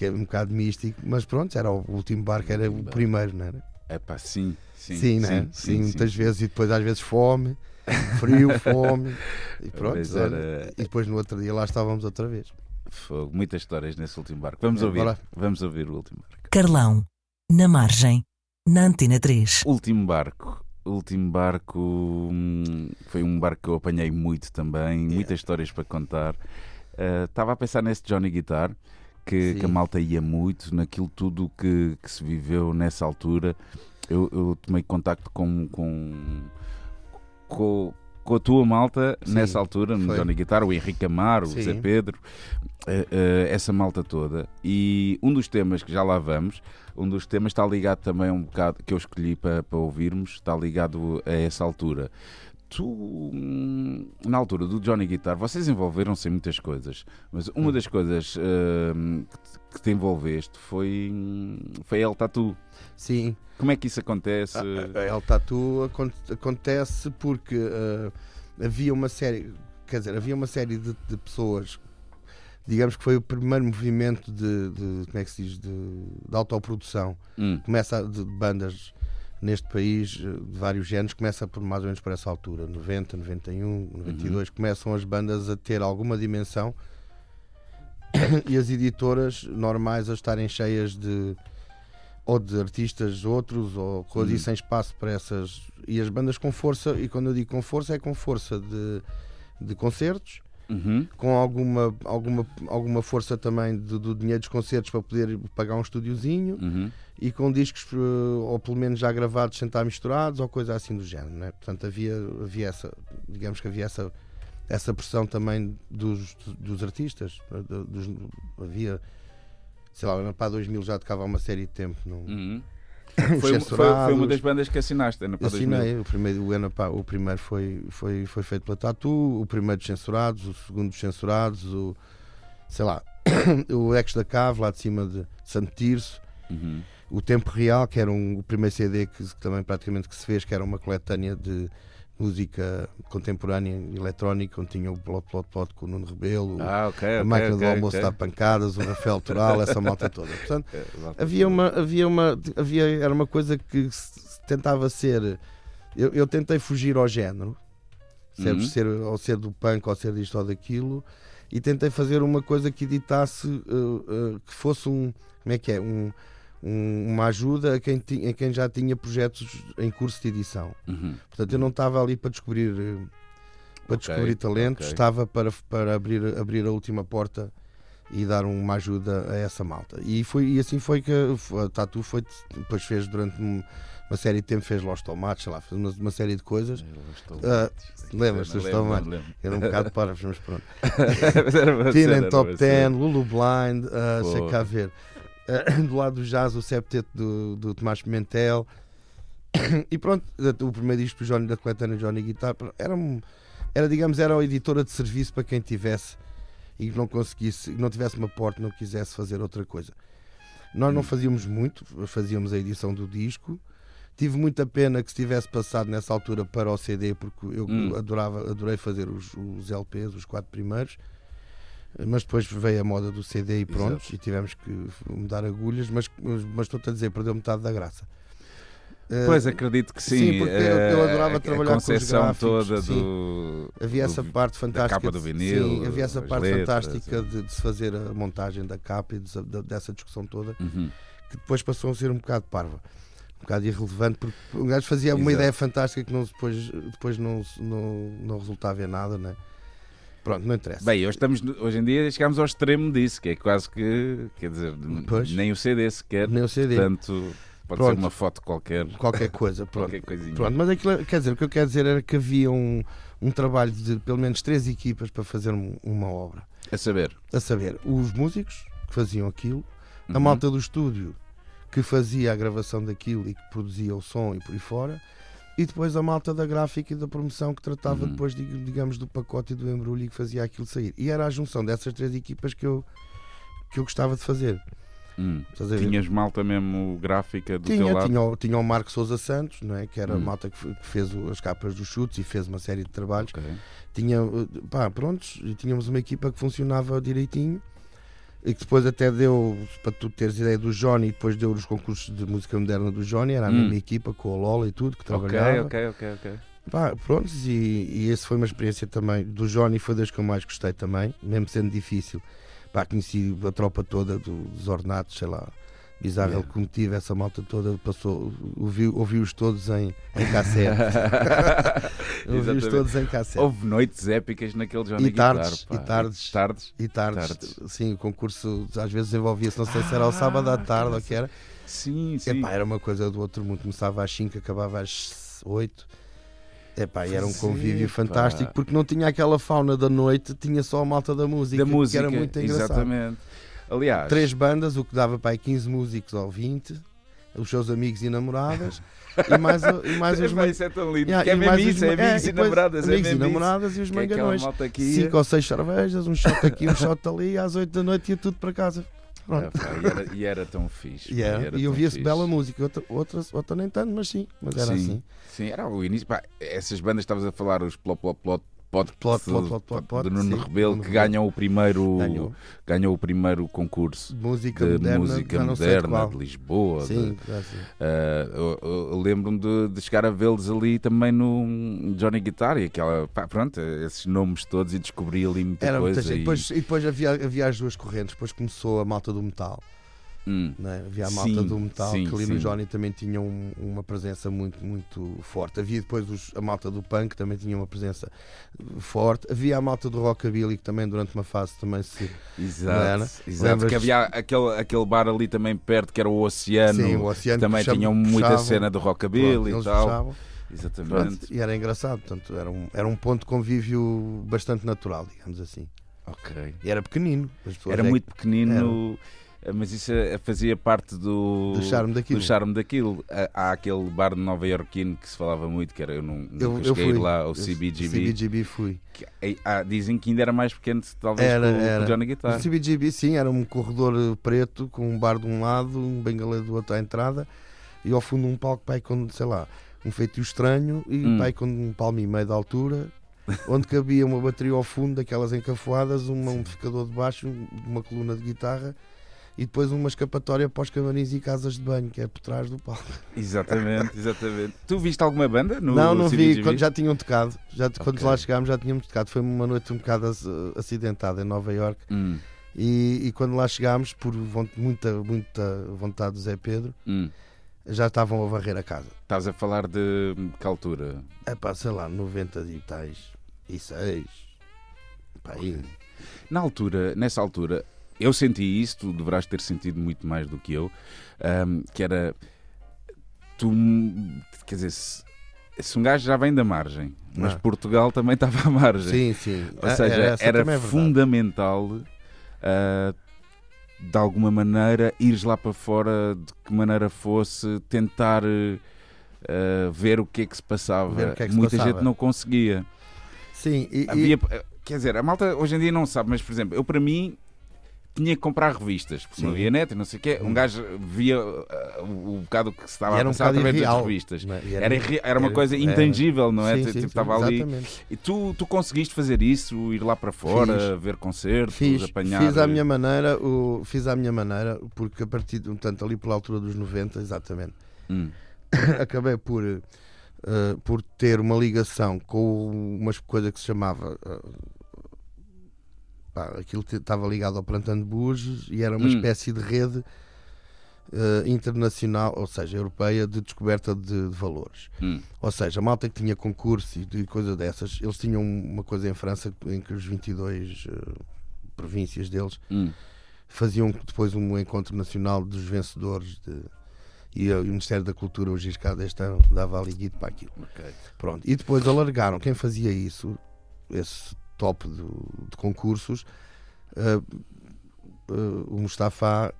é um bocado místico, mas pronto, era o último barco, era o primeiro, não era? É pá, sim, sim. Sim, né? sim, muitas vezes, e depois às vezes fome, frio, fome, e pronto. Era- E depois no outro dia lá estávamos outra vez. Fogo, muitas histórias nesse último barco. Vamos É, ouvir. bora. Vamos ouvir o último barco. Carlão, na margem, na Antena 3. Último barco. Último barco hum, foi um barco que eu apanhei muito também, muitas histórias para contar. Uh, Estava a pensar nesse Johnny Guitar, que, que a malta ia muito, naquilo tudo que, que se viveu nessa altura. Eu, eu tomei contacto com, com, com, com a tua malta Sim, nessa altura, no foi. Johnny Guitar, o Henrique Amaro, o Sim. Zé Pedro, eh, eh, essa malta toda. E um dos temas que já lá vamos, um dos temas está ligado também um bocado, que eu escolhi para, para ouvirmos, está ligado a essa altura. Tu, hum, na altura do Johnny Guitar, vocês envolveram-se em muitas coisas, mas uma Hum. das coisas hum, que, te, envolveste foi, foi El Tatu. Sim, Como é que isso acontece? a, a El Tatu acon- acontece porque ah, havia uma série, quer dizer, havia uma série de, de pessoas, digamos que foi o primeiro movimento de, de- como é que se diz, de, de autoprodução, Hum, começa de bandas neste país eh, de vários géneros, começa por mais ou menos por essa altura, 90, 91, 92, começam as bandas a ter alguma dimensão e as editoras normais a estarem cheias de ou de artistas outros ou coisas Uhum. e sem espaço para essas e as bandas com força e quando eu digo com força é com força de, de concertos uhum, com alguma, alguma, alguma força também do, do dinheiro dos concertos para poder pagar um estúdiozinho uhum. E com discos, eh, ou pelo menos já gravados, sem estar misturados, ou coisa assim do género. Né? Portanto, havia, havia essa, digamos que havia essa, essa pressão também dos, dos artistas. eh, do- dos- havia, sei lá, para 2000 já tocava há uma série de tempo. Não, Uhum. Foi, foi- foi uma das bandas que assinaste, Ana, para 2000. Assinei, o primeiro, o, Ana Pá- o primeiro foi, foi, foi feito pela Tatu, o primeiro dos censurados, o segundo dos censurados, o sei lá, o Ex da Cave, lá de cima de Santo Tirso, Uhum. O Tempo Real, que era um, o primeiro CD que, que também praticamente que se fez, que era uma coletânea de música contemporânea eletrónica, onde tinha o Plot Plot Plot com o Nuno Rebelo, Ah, ok, a máquina ok, do almoço ok. dá pancadas, o Rafael Toral, essa malta toda. Portanto, É, havia uma havia uma havia era uma coisa que se tentava ser eu, eu tentei fugir ao género? Uhum. ser ao ser do punk ou ser disto ou daquilo e tentei fazer uma coisa que editasse uh, uh, que fosse um como é que é um, um- uma ajuda a quem, ti- a quem já tinha projetos em curso de edição Uhum. portanto eu não estava ali para descobrir uh, para Ok, descobrir talentos ok. estava para, para abrir, abrir a última porta e dar uma ajuda a essa malta. E, foi, e assim foi que a Tatu foi, depois fez durante um- uma série de tempo, fez Los Tomates, lá, fez uma, uma série de coisas. Ah, lembras-te dos Tomates? Era um bocado para, mas pronto. Tina Top era uma 10, cena. Lulu Blind, Pô. sei cá ver. Ah, do lado do jazz, o septeto do, do Tomás Pimentel. E pronto, o primeiro disco do Johnny da coletânea Johnny Guitar era, era, digamos, era a editora de serviço para quem tivesse e não conseguisse, não tivesse uma porta, não quisesse fazer outra coisa. Nós não fazíamos muito, fazíamos a edição do disco. Tive muita pena que se tivesse passado nessa altura para o CD, porque eu Hum. adorava, adorei fazer os, os LPs, os quatro primeiros. Mas depois veio a moda do CD e pronto, Exato. e tivemos que mudar agulhas, mas, mas, estou-te a dizer, perdeu metade da graça. Pois Eh, acredito que sim. sim, porque eu- eu eh, adorava a- trabalhar a com os gráficos, toda sim. do. Havia do- essa parte fantástica. capa do vinil, Sim, havia essa parte letras, fantástica é. de, de se fazer a montagem da capa e de- de- dessa discussão toda, Uhum. que depois passou a ser um bocado parva. bocado irrelevante, porque o gajo fazia uma Exato. ideia fantástica que não, depois, depois não, não, não resultava em nada, né? Pronto, não interessa. Bem, hoje, estamos, hoje em dia chegamos ao extremo disso, que é quase que, quer dizer, Pois. nem o CD sequer, Nem o CD, portanto, pode Pronto. ser uma foto qualquer, qualquer coisa, pronto. qualquer coisinha. Pronto, mas aquilo, quer dizer, o que eu quero dizer era que havia um, um trabalho de pelo menos três equipas para fazer um- uma obra. A saber, A saber, os músicos que faziam aquilo, a Uhum. malta do estúdio que fazia a gravação daquilo e que produzia o som e por aí fora, e depois a malta da gráfica e da promoção que tratava Uhum. depois, dig- digamos, do pacote e do embrulho e que fazia aquilo sair. E era a junção dessas três equipas que eu, que eu gostava de fazer. hum, a tinhas malta mesmo gráfica do teu Tinha, lado? tinha, o- tinha o Marco Souza Santos, não é? que era a Hum. malta que, fe- que fez as capas dos chutes e fez uma série de trabalhos. Ok. Tinha, uh, pá, prontos, tínhamos uma equipa que funcionava direitinho e que depois até deu, para tu teres ideia do Johnny, depois deu os concursos de música moderna do Johnny, era a Hum. mesma equipa com o Lola e tudo, que trabalhava. ok, ok, ok. Pá, prontos, e, e esse foi uma experiência também. Do Johnny foi das que eu mais gostei também, mesmo sendo difícil. Pá, conheci a tropa toda do- dos ornatos, sei lá, bizarro Yeah. locomotivo, essa malta toda passou, ouviu- ouviu-os todos em, em cassete. ouviu-os todos em cassete. Houve noites épicas naquele Johnny E tardes, Guitar, pá. e tardes. tardes. E tardes, Tardes. sim, o concurso às vezes envolvia-se, não sei se era ao sábado à tarde ou o que era. Sim, sim. Epá, era uma coisa do outro mundo. Começava às 5, acabava às 8. Epá, e era um convívio pá. fantástico porque não tinha aquela fauna da noite, tinha só a malta da música, da música, que era muito engraçado. exatamente. Aliás, Três bandas, o que dava para aí 15 músicos ou 20, os seus amigos e namoradas, e mais, e mais os Epá, isso é tão lindo, Yeah, é e mesmo isso, é amigos é, e namoradas, amigos é e namoradas e os é manganões. ia- Cinco ou seis cervejas, um shot aqui, um shot ali, às 8 da noite ia tudo para casa. Pá, e, era, e era tão fixe. E, pá, era, e ouvia-se bela música, outra, outra, outra nem tanto, mas sim, mas era sim, assim. Sim, era o início. Pá, essas bandas estavas a falar, os plot, plot, plot, plot, Plot, plot, plot, plot, plot, do Nuno sim, Rebelo, que ganham o primeiro, Ganhou. ganhou o primeiro concurso Música de moderna, música de moderna de Lisboa. de- Sim, já sei. Ah, lembro-me de, de chegar a vê-los ali também no Johnny Guitar e aquela, pá, pronto, esses nomes todos e descobri ali muita Era coisa. muita gente. e- Depois, e depois havia, havia as duas correntes, depois começou a malta do metal. Hum, né? Havia a malta Sim, do metal sim, que ali sim. no Johnny também tinha um- uma presença muito, muito forte. Havia depois os- a malta do punk também tinha uma presença forte. Havia a malta do rockabilly que também durante uma fase também se. Exato, Era. exato. Lembras- Que havia aquele, aquele bar ali também perto que era o Oceano. Sim, o Oceano que também puxava- tinham muita puxavam. cena Pronto, rockabilly e eles tal. puxavam. Exatamente. Pronto, e era engraçado, portanto, era um, era um ponto de convívio bastante natural, digamos assim. Ok. E era pequenino. Era é que- muito pequenino, mas isso eh, fazia parte do, Do charme daquilo. do charme daquilo. Há- Há aquele bar de Nova Iorquino que se falava muito, que era eu não, Eu, eu fui. lá, ao Eu- CBGB. CBGB fui. que, eh, ah, dizem que ainda era mais pequeno, talvez, Era, que o- o era. Johnny O Guitar. CBGB, sim, era um corredor eh, preto com um bar de um lado, um bengalê do outro à entrada e ao fundo um palco pai com, sei lá, um feitio estranho e Hum. pai com um palmo e meio de altura, onde cabia uma bateria ao fundo, daquelas encafuadas, um amplificador de baixo, uma coluna de guitarra e depois uma escapatória para os camarins e casas de banho, que é por trás do palco. Exatamente, exatamente. tu viste alguma banda no não, não vi, quando já tinham tocado, já, quando Ok. lá chegámos já tínhamos tocado. Foi uma noite um bocado ac- acidentada em Nova York. Hum, E, e quando lá chegámos, por muita, muita vontade do Zé Pedro, hum. já estavam a varrer a casa. Estavas a falar de que altura? É pá, sei lá, 90 e tais e 6. Pá, aí. Na altura, nessa altura, eu senti isso, tu deverás ter sentido muito mais do que eu, ahm, que era tu, quer dizer, se, se um gajo já vem da margem, mas Ah. Portugal também estava à margem. Sim, sim. Ou Ah, seja, essa era, é fundamental ah, de alguma maneira ires lá para fora, de que maneira fosse, tentar ah, ver o que é que se passava. Que é que se Muita passava. gente não conseguia. Sim, e, e- Havia, quer dizer, a malta hoje em dia não sabe, mas por exemplo, eu para mim tinha que comprar revistas, porque não Sim. havia net e não sei o quê. Um gajo via uh, o, bocado que se estava a era um passar através das irreal. revistas. não é? Era, irre- era uma era- coisa era- intangível, não é? Sim, Tipo, sim, sim, estava ali. exatamente. E tu, tu conseguiste fazer isso, ir lá para fora, Fiz. ver concertos, Fiz, apanhar. fiz à minha maneira, o, fiz à minha maneira, porque a partir, de- portanto, ali pela altura dos 90, exatamente, Hum, acabei por, eh, por ter uma ligação com uma coisa que se chamava. eh, pá, aquilo estava ligado ao plantão de Burges e era uma Hum. espécie de rede uh, internacional, ou seja, europeia, de descoberta de, de valores. Hum. Ou seja, a malta que tinha concurso e de coisa dessas, eles tinham uma coisa em França em que os 22 uh, províncias deles Hum. faziam depois um encontro nacional dos vencedores de, e o Ministério da Cultura, o Giscard d'Estaing, dava ali guito para aquilo. Ok. Pronto. E depois alargaram. Quem fazia isso, esse top do- de concursos, eh, eh, o Mustafa,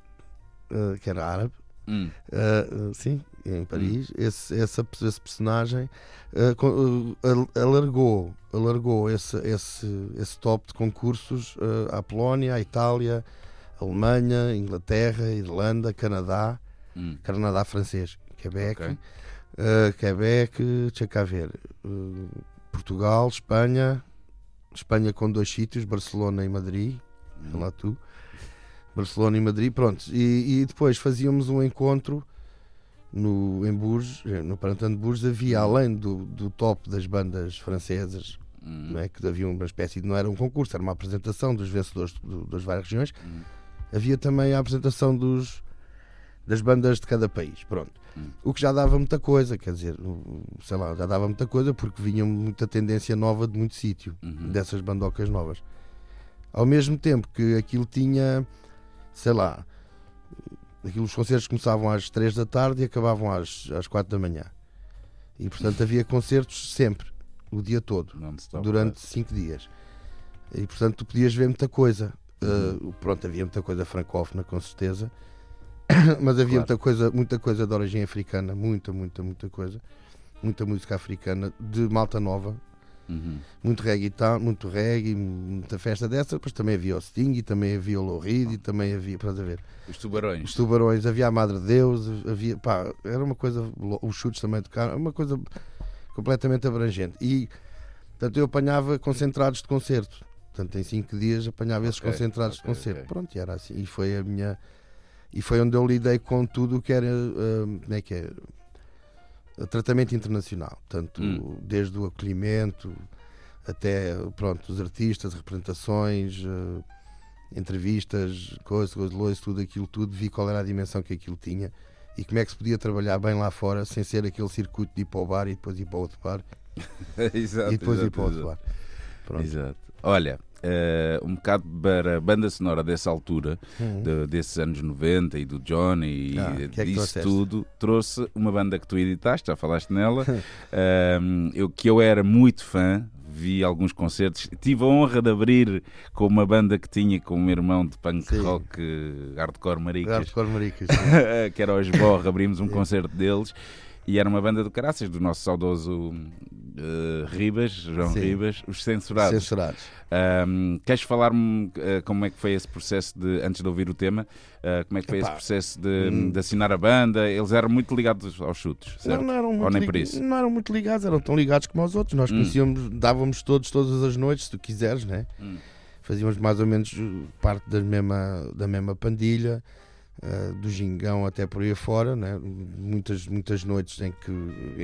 eh, que era árabe, Hum. sim, em Paris, esse, essa, esse personagem alargou, alargou esse, esse, esse top de concursos à Polónia, à Itália, Alemanha, Inglaterra, Irlanda, Canadá, Hum. Canadá francês, Quebec, Ok. Uh, Quebec, deixa cá ver, uh, Portugal, Espanha, Espanha com dois sítios, Barcelona e Madrid, Hum. sei lá tu, Barcelona e Madrid, pronto. E, e depois fazíamos um encontro no, em Bourges, eh, no Prantan de Bourges, havia além do, do top das bandas francesas, Hum. não é, que havia uma espécie de, não era um concurso, era uma apresentação dos vencedores do- das várias regiões, Hum. havia também a apresentação dos, das bandas de cada país. Pronto. Hum. O que já dava muita coisa, quer dizer, sei lá, já dava muita coisa porque vinha muita tendência nova de muito sítio, Uhum. dessas bandocas novas. Ao mesmo tempo que aquilo tinha, sei lá, aquilo, os concertos começavam às 3 da tarde e acabavam às, às 4 da manhã. E portanto havia concertos sempre, o dia todo durante cinco dias. E portanto tu podias ver muita coisa. Uhum. Uh, pronto, havia muita coisa francófona, com certeza. Mas havia Claro. muita coisa, muita coisa de origem africana, muita, muita, muita coisa. Muita música africana, de malta nova, Uhum. muito reggae, tal, muito reggae, muita festa dessa. Depois também havia o Sting, e também havia o Lou Reed, e também havia, para ver, Os tubarões. os tubarões, havia a Madre de Deus, havia, pá, era uma coisa, os chutes também tocaram, uma coisa completamente abrangente. E, portanto, eu apanhava concentrados de concerto. Portanto, em cinco dias apanhava esses Ok, concentrados ok, de concerto. ok. Pronto, e era assim. E foi a minha. E foi onde eu lidei com tudo o que era. hum, como é que é? Tratamento internacional. Portanto, Hum. desde o acolhimento até, pronto, os artistas, representações. eh, entrevistas, coisas, coisas, lois, tudo aquilo, tudo, vi qual era a dimensão que aquilo tinha e como é que se podia trabalhar bem lá fora sem ser aquele circuito de ir para o bar e depois ir para outro bar exato, e depois exato, ir para outro exato. bar. Pronto. Exato. Olha, eh, um bocado para a banda sonora dessa altura, Hum. de- desses anos 90 e do Johnny e Ah, que é disso tudo, trouxe uma banda que tu editaste, já falaste nela, Ahm, eu, que eu era muito fã, vi alguns concertos, tive a honra de abrir com uma banda que tinha com o meu irmão de punk Sim. rock eh, hardcore maricas, Hardcore Maricas. que era o Esborra, abrimos um concerto deles. E era uma banda do caraças, do nosso saudoso eh, Ribas, João Sim. Ribas, os censurados. Censurados. Ahm, queres falar-me eh, como é que foi esse processo de, antes de ouvir o tema, eh, como é que foi Epá, esse processo de, hum. de assinar a banda? Eles eram muito ligados aos chutes, certo? Não, não eram Ou nem por isso? Não eram muito ligados, eram tão ligados como os outros. Nós Hum. conhecíamos, dávamos todos, todas as noites, se tu quiseres, né? Hum. Fazíamos mais ou menos uh, parte da mesma, da mesma pandilha, uh, do gingão até por aí fora, né? Muitas, muitas noites em que,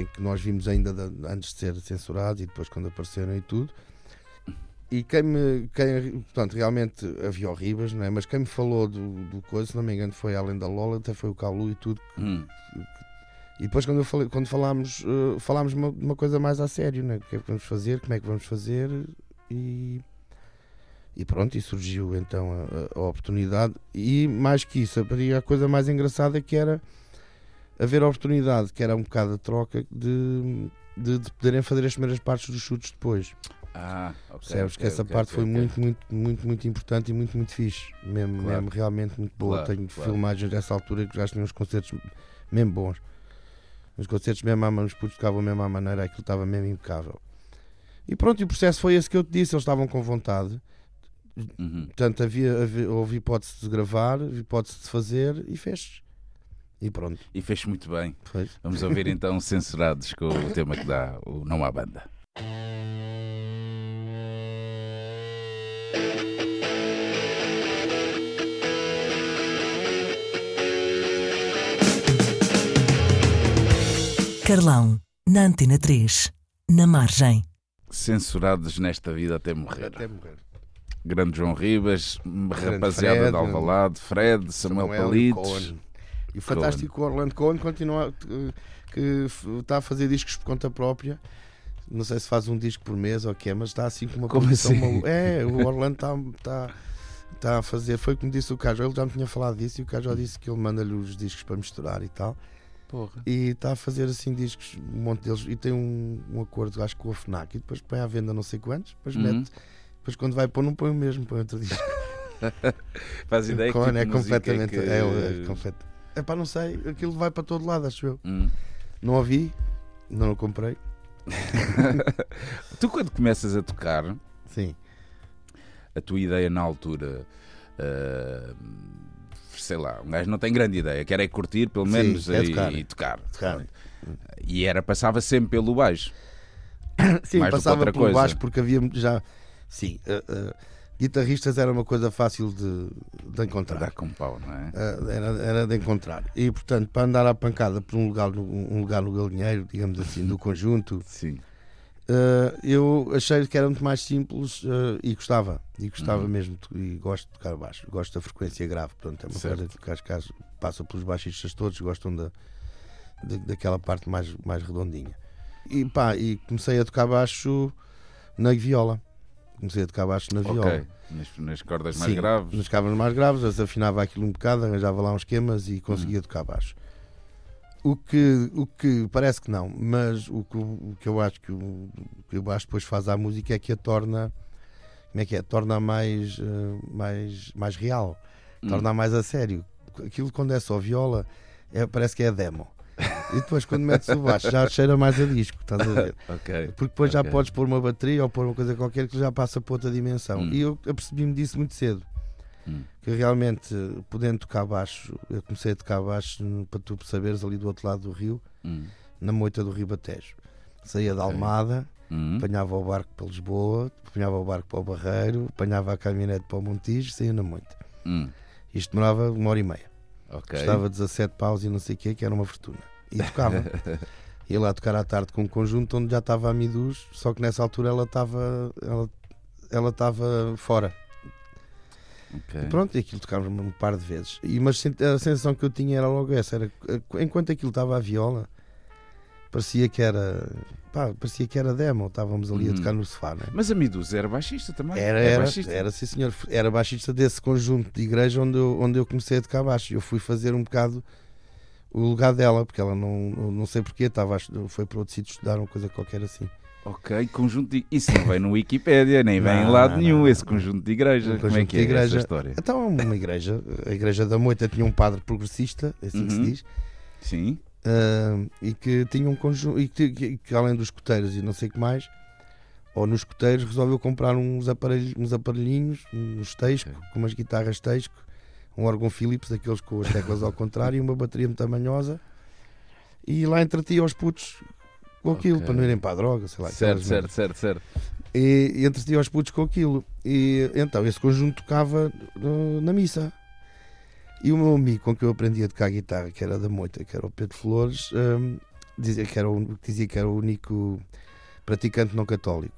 em que nós vimos ainda da- antes de ser censurados e depois quando apareceram e tudo. E quem me, quem, portanto, realmente havia horríveis, não é? Mas quem me falou do, do coisa, se não me engano, foi além da Lola, até foi o Calu e tudo, Hum. e depois quando, eu falei, quando falámos, eh, falámos uma, uma coisa mais a sério, né? o que é que vamos fazer, como é que vamos fazer e, e pronto, e surgiu então a, a- oportunidade e mais que isso, a, coisa mais engraçada que era haver a oportunidade, que era um bocado a troca de, de, de poderem fazer as primeiras partes dos chutes depois. Ah, ok. Percebes ok, que essa ok, parte foi muito, muito, muito, muito importante e muito, muito fixe. Mesmo, Claro. mesmo realmente muito boa. Claro, Tenho claro. filmagens dessa altura que já tinha uns concertos mesmo bons. Os concertos mesmo à mão, os putos tocavam mesmo à maneira, aquilo estava mesmo impecável. E pronto, e o processo foi esse que eu te disse, eles estavam com vontade. Uhum. Portanto, havia, havia, houve hipótese de gravar, hipótese de fazer e fez. E pronto, E fez muito bem. fez. Vamos ouvir então Censurados com o tema que dá o Não Há Banda. Carlão, na Antena 3, na margem. Censurados nesta vida até morrer. Até morrer. Grande João Ribas, rapaziada Fred, de Alvalade, Fred, Samuel, Samuel Palides. Cohen. E o fantástico Orlando Cohen continua que está a fazer discos por conta própria. Não sei se faz um disco por mês ou o que é, mas está assim com uma Como produção assim? malu- É, o Orlando está tá, tá a fazer. Foi como disse o Cajo, ele já me tinha falado disso e o Cajo disse que ele manda-lhe os discos para misturar e tal. Porra. E está a fazer assim discos, um monte deles, e tem um, um acordo, acho que com a Fnac, e depois põe à venda não sei quantos, depois Uhum. mete, depois quando vai pôr, não põe o mesmo, põe outro disco. Faz ideia que Cohen tipo é completamente. que... É, é, complet... Epá, não sei, aquilo vai para todo lado, acho eu. Hum. Não ouvi, não o comprei. Tu quando começas a tocar, Sim. a tua ideia na altura, ah, sei lá, um gajo não tem grande ideia, quer é curtir pelo Sim, menos é e, tocar. e tocar. Tocar. E era, passava sempre pelo baixo. Sim, Mais que passava outra pelo coisa. baixo porque havia já. Sim, uh, uh, guitarristas era uma coisa fácil de, de encontrar. dar com pau, não é? Uh, era, era de encontrar. E portanto, para andar à pancada por um lugar, no- um lugar no galinheiro, digamos assim, do conjunto, Sim. uh, eu achei que era muito mais simples uh, e gostava. E gostava Uhum. mesmo. de- E gosto de tocar baixo. Gosto da frequência grave. Portanto, é uma Certo. coisa que acho que acho- passa pelos baixistas todos, gostam da, de- daquela parte mais, mais redondinha. E pá, e comecei a tocar baixo na viola. Comecei a tocar baixo na viola. Ok. Nas, nas cordas mais Sim, graves. Nas cabras mais graves, desafinava aquilo um bocado, arranjava lá uns esquemas e Hum. conseguia tocar baixo. O que, o que parece que não, mas o que, o que eu acho que o, que o baixo depois faz à música é que a torna, como é que é? Torna mais, eh, mais, mais real, Hum. torna mais a sério. Aquilo quando é só viola, é, parece que é demo. E depois quando metes o baixo já cheira mais a disco, estás a ver? Ok. Porque depois já Ok. podes pôr uma bateria ou pôr uma coisa qualquer que já passa para outra dimensão. Hum. E eu apercebi-me disso muito cedo. Hum. Que realmente, podendo tocar baixo, eu comecei a tocar baixo, hum, para tu saberes, ali do outro lado do rio, Hum. na moita do Ribatejo. Saía da. Almada, Hum. apanhava o barco para Lisboa, apanhava o barco para o Barreiro, apanhava a caminhonete para o Montijo, saía na moita. Hum. Isto demorava uma hora e meia. Ok. Custava 17 paus e não sei o quê, que era uma fortuna. E tocava. Ia lá tocar à tarde com um conjunto onde já estava a Miduz, só que nessa altura ela estava ela, ela estava fora. Ok. E pronto, e aquilo tocámos um par de vezes. E, mas a sensação que eu tinha era logo essa: era, enquanto aquilo estava a viola, parecia que era. Pá, parecia que era demo, estávamos ali a Uhum. tocar no sofá, né? Mas a Medusa era baixista também? Era, É era, baixista? era, sim senhor. Era baixista desse conjunto de igreja onde eu, onde eu comecei a tocar baixo. Eu fui fazer um bocado o lugar dela, porque ela não, não, sei porquê, estava foi para outro sítio estudar uma coisa qualquer assim. Ok, conjunto de... Isso não vem no Wikipédia, nem vem em Não, lado não, nenhum, não. esse conjunto de igreja. Um Como é que é igreja. essa história? Então, uma igreja, a igreja da Moita tinha um padre progressista, é assim que se Uhum. diz, Sim. Ah, e que tinha um conjunto, e que, que- que além dos escuteiros e não sei o que mais, ou nos escuteiros, resolveu comprar uns, aparelhos, uns aparelhinhos, uns Teisco, Ok. com umas guitarras Teisco, um órgão Philips, daqueles com as teclas ao contrário, e uma bateria muito tamanhosa, e lá entretia os putos com aquilo, Ok. para não irem para a droga, sei lá. Certo, certo, certo, certo. e, e entretinha os putos com aquilo. E então esse conjunto tocava uh, na missa. E o meu amigo com que eu aprendi a tocar guitarra, que era da Moita, que era o Pedro Flores, um, dizia, que era o, dizia que era o único praticante não católico.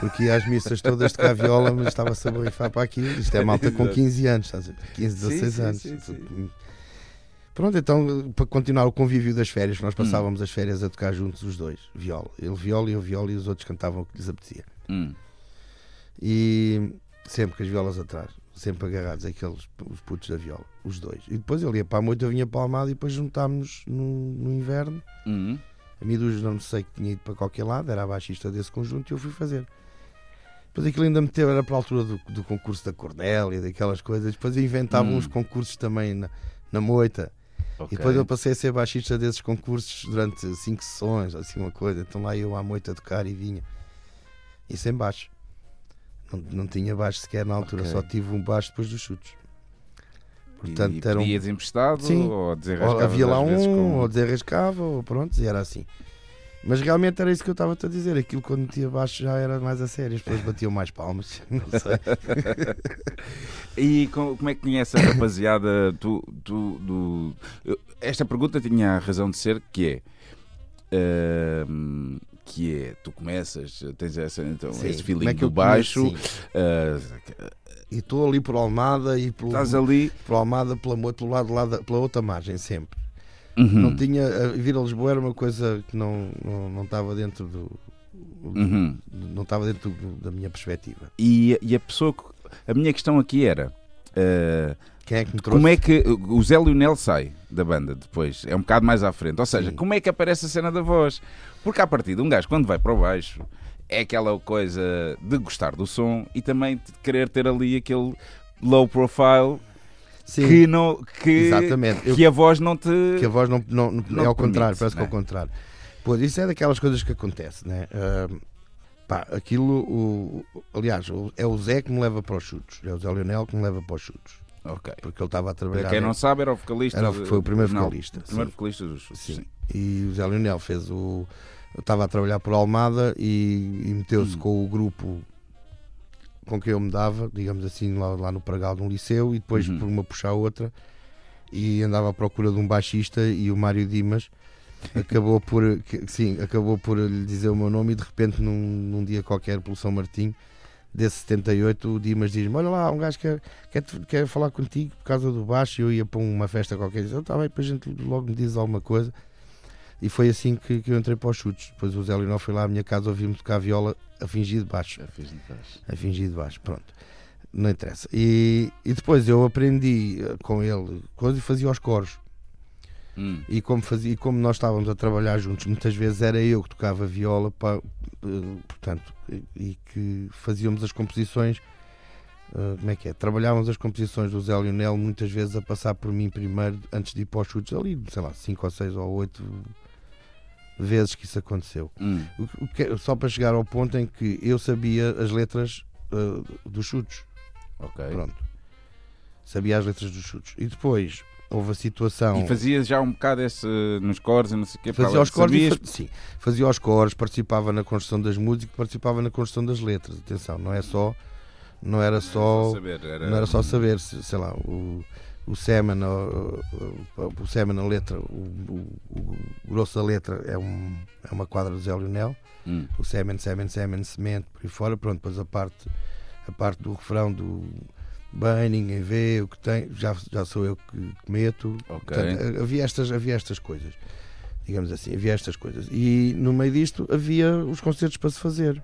Porque ia às missas todas tocar viola, mas estava-se a borrifar para aquilo. Isto é malta com Exato. 15 anos, estás a ver? 15, Sim, 16 sim, anos. sim, sim. Pronto, então, para continuar o convívio das férias, Hum. nós passávamos as férias a tocar juntos os dois, viola. Ele viola e eu viola e os outros cantavam o que lhes apetecia. Hum. E sempre com as violas atrás, sempre agarrados, aqueles os putos da viola, os dois. E depois ele ia para a moita, eu vinha para a Almada e depois juntámos no, no inverno. Hum. A Miduz não sei que tinha ido para qualquer lado, era a baixista desse conjunto e eu fui fazer. Depois aquilo ainda me teve, era para a altura do, do concurso da Cornélia, daquelas coisas. Depois eu inventava Hum. uns concursos também na, na moita. Ok. E depois eu passei a ser baixista desses concursos durante cinco sessões, assim uma coisa. Então lá eu à moita a tocar e vinha. Isso em baixo. Não, não tinha baixo sequer na altura, Ok. só tive um baixo depois dos chutes. E, Portanto, e era um- pedias emprestado Sim. ou desenrascavas havia lá um, com... ou desenrascava, ou pronto, e era assim. Mas realmente era isso que eu estava a dizer. Aquilo quando metia baixo já era mais a sério, as pessoas batiam mais palmas. Não sei. E com- como é que conhece a rapaziada tu, tu, do... Esta pergunta tinha a razão de ser que é ahm, que é, tu começas, tens essa, então, Sim, esse como feeling é que do baixo ah, E estou ali por Almada e pelo, Estás ali. por Almada pela, pelo lado, lá da- pela outra margem, sempre. Uhum. Não tinha, vir a Lisboa era uma coisa que não, não, não estava dentro do. Uhum. Não estava dentro do- da minha perspectiva. E, e a pessoa. que- A minha questão aqui era. eh, Quem é que me trouxe? como é que o Zé Lionel sai da banda depois? É um bocado mais à frente. Ou seja, Sim. como é que aparece a cena da voz? Porque a partir de um gajo, quando vai para baixo, é aquela coisa de gostar do som e também de querer ter ali aquele low profile Sim, que, não, que, exatamente. Eu- que a voz não te. que a voz não, não, não- Não é ao permite, contrário, parece que é né? ao contrário. Pois, isso é daquelas coisas que acontece, né? Ah, pá, aquilo, o, aliás, é o Zé que me leva para os chutes, é o Zé Leonel que me leva para os chutes, Ok. porque ele estava a trabalhar. Para quem não sabe, era o vocalista. Era foi o primeiro não, vocalista, o primeiro vocalista dos Chutes, Sim. sim. E o Zé Leonel fez o. Eu estava a trabalhar por Almada e, e meteu-se Hum. com o grupo com quem eu me dava, digamos assim, lá, lá no Pragal de um liceu, e depois Uhum. por uma puxar a outra, e andava à procura de um baixista e o Mário Dimas acabou por que- sim, acabou por lhe dizer o meu nome e de repente num, num dia qualquer pelo São Martim desse 78 o Dimas diz-me, olha lá, um gajo quer, quer, quer falar contigo por causa do baixo e eu ia para uma festa qualquer e disse, está bem, depois a gente logo me diz alguma coisa e foi assim que, que eu entrei para os chutes depois o Zé Leonel foi lá à minha casa ouvir-me tocar viola a fingir de baixo Já fiz de baixo. a fingir de baixo, pronto. Não interessa. E, e depois eu aprendi eh, com ele coisa e fazia os coros. Hum. E como, fazia, e como nós estávamos a trabalhar juntos, muitas vezes era eu que tocava viola, pa- eh, portanto, e, que fazíamos as composições. eh, como é que é? Trabalhávamos as composições do Zé Lionel muitas vezes a passar por mim primeiro, antes de ir para os chutes, ali, sei lá, 5 ou 6 ou 8 vezes que isso aconteceu. Hum. O- o que- só para chegar ao ponto em que eu sabia as letras eh, dos chutes. Ok. Pronto. Sabia as letras dos chutes. E depois houve a situação. E fazias já um bocado esse nos cores e não sei o quê. Fazia os cores, fa- sim, fazia os cores, participava na construção das músicas, participava na construção das letras. Atenção, não é só, não era só, saber, era... não era só saber, se- sei lá, o, o Semen, o Semen, a letra, o, o- o grosso da letra é, um, é uma quadra do Zé Lionel, Hum. o Semen, Semen, Semen, semente, por aí fora, pronto, depois a parte, a parte do refrão do bem, ninguém vê, o que tem, já, já sou eu que, que meto. Ok. Portanto, havia, estas, havia estas coisas, digamos assim, havia estas coisas. E no meio disto havia os concertos para se fazer.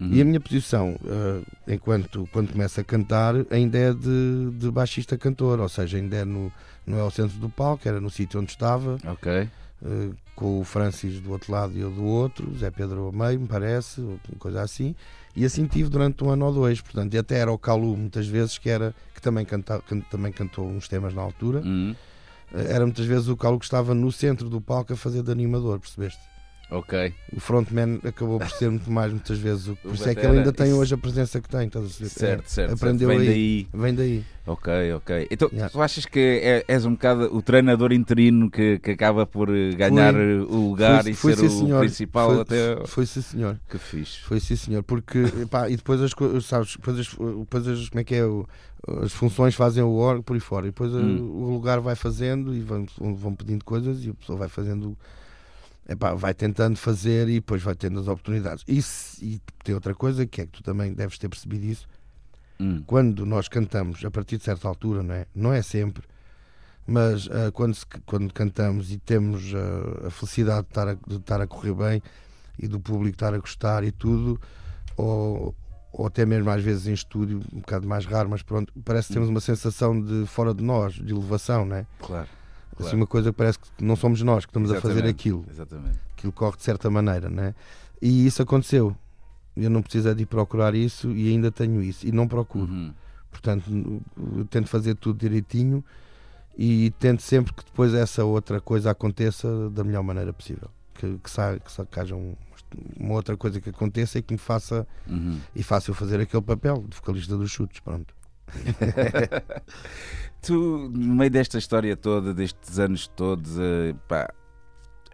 Uhum. E a minha posição, eh, enquanto quando começo a cantar, ainda é de, de baixista cantor, ou seja, ainda é no, não é ao centro do palco, era no sítio onde estava, Ok. eh, com o Francis do outro lado e eu do outro, Zé Pedro ao meio, me parece, ou coisa assim, e assim tive durante um ano ou dois, portanto, e até era o Calu muitas vezes, que era que também, canta, can- também cantou uns temas na altura, Hum. eh, era muitas vezes o Calu que estava no centro do palco a fazer de animador, percebeste? Ok. O frontman acabou por ser muito mais, muitas vezes, o- por isso é que ele ainda tem isso- hoje a presença que tem, estás a? Certo, certo. Aprendeu certo. Vem aí. daí. Vem daí. Ok, ok. Então, Yeah. tu achas que é- és um bocado o treinador interino que, que acaba por eh, ganhar eh, o lugar Foi- e foi ser sim, o senhor. principal foi, até. Foi sim, senhor. Que fixe. Foi sim, senhor. Porque, pá, e depois as coisas, sabes, depois as, depois as, como é que é, o- as funções fazem o órgão por aí fora. E depois uh, Hum. o lugar vai fazendo e vão, vão pedindo coisas e a pessoa vai fazendo, epá, vai tentando fazer e depois vai tendo as oportunidades. E, se- e tem outra coisa que é que tu também deves ter percebido isso. Hum. quando nós cantamos a partir de certa altura, não é? Não é sempre, mas ah, quando, se- quando cantamos e temos ah, a felicidade de estar, a, de estar a correr bem e do público estar a gostar e tudo, ou, ou até mesmo às vezes em estúdio, um bocado mais raro, mas pronto, parece que temos uma sensação de fora de nós, de elevação, não é? Claro. Assim, claro. uma coisa que parece que não somos nós que estamos a fazer Exatamente, aquilo, Exatamente. aquilo corre de certa maneira, não é? E isso aconteceu. Eu não precisei de ir procurar isso e ainda tenho isso. E não procuro. Uhum. Portanto, eu tento fazer tudo direitinho e tento sempre que depois essa outra coisa aconteça da melhor maneira possível. Que, que, sa, que, sa, que haja um- uma outra coisa que aconteça e que me faça Uhum. e faça eu fazer aquele papel de vocalista dos chutes. Pronto. Tu, no meio desta história toda, destes anos todos, eh, pá,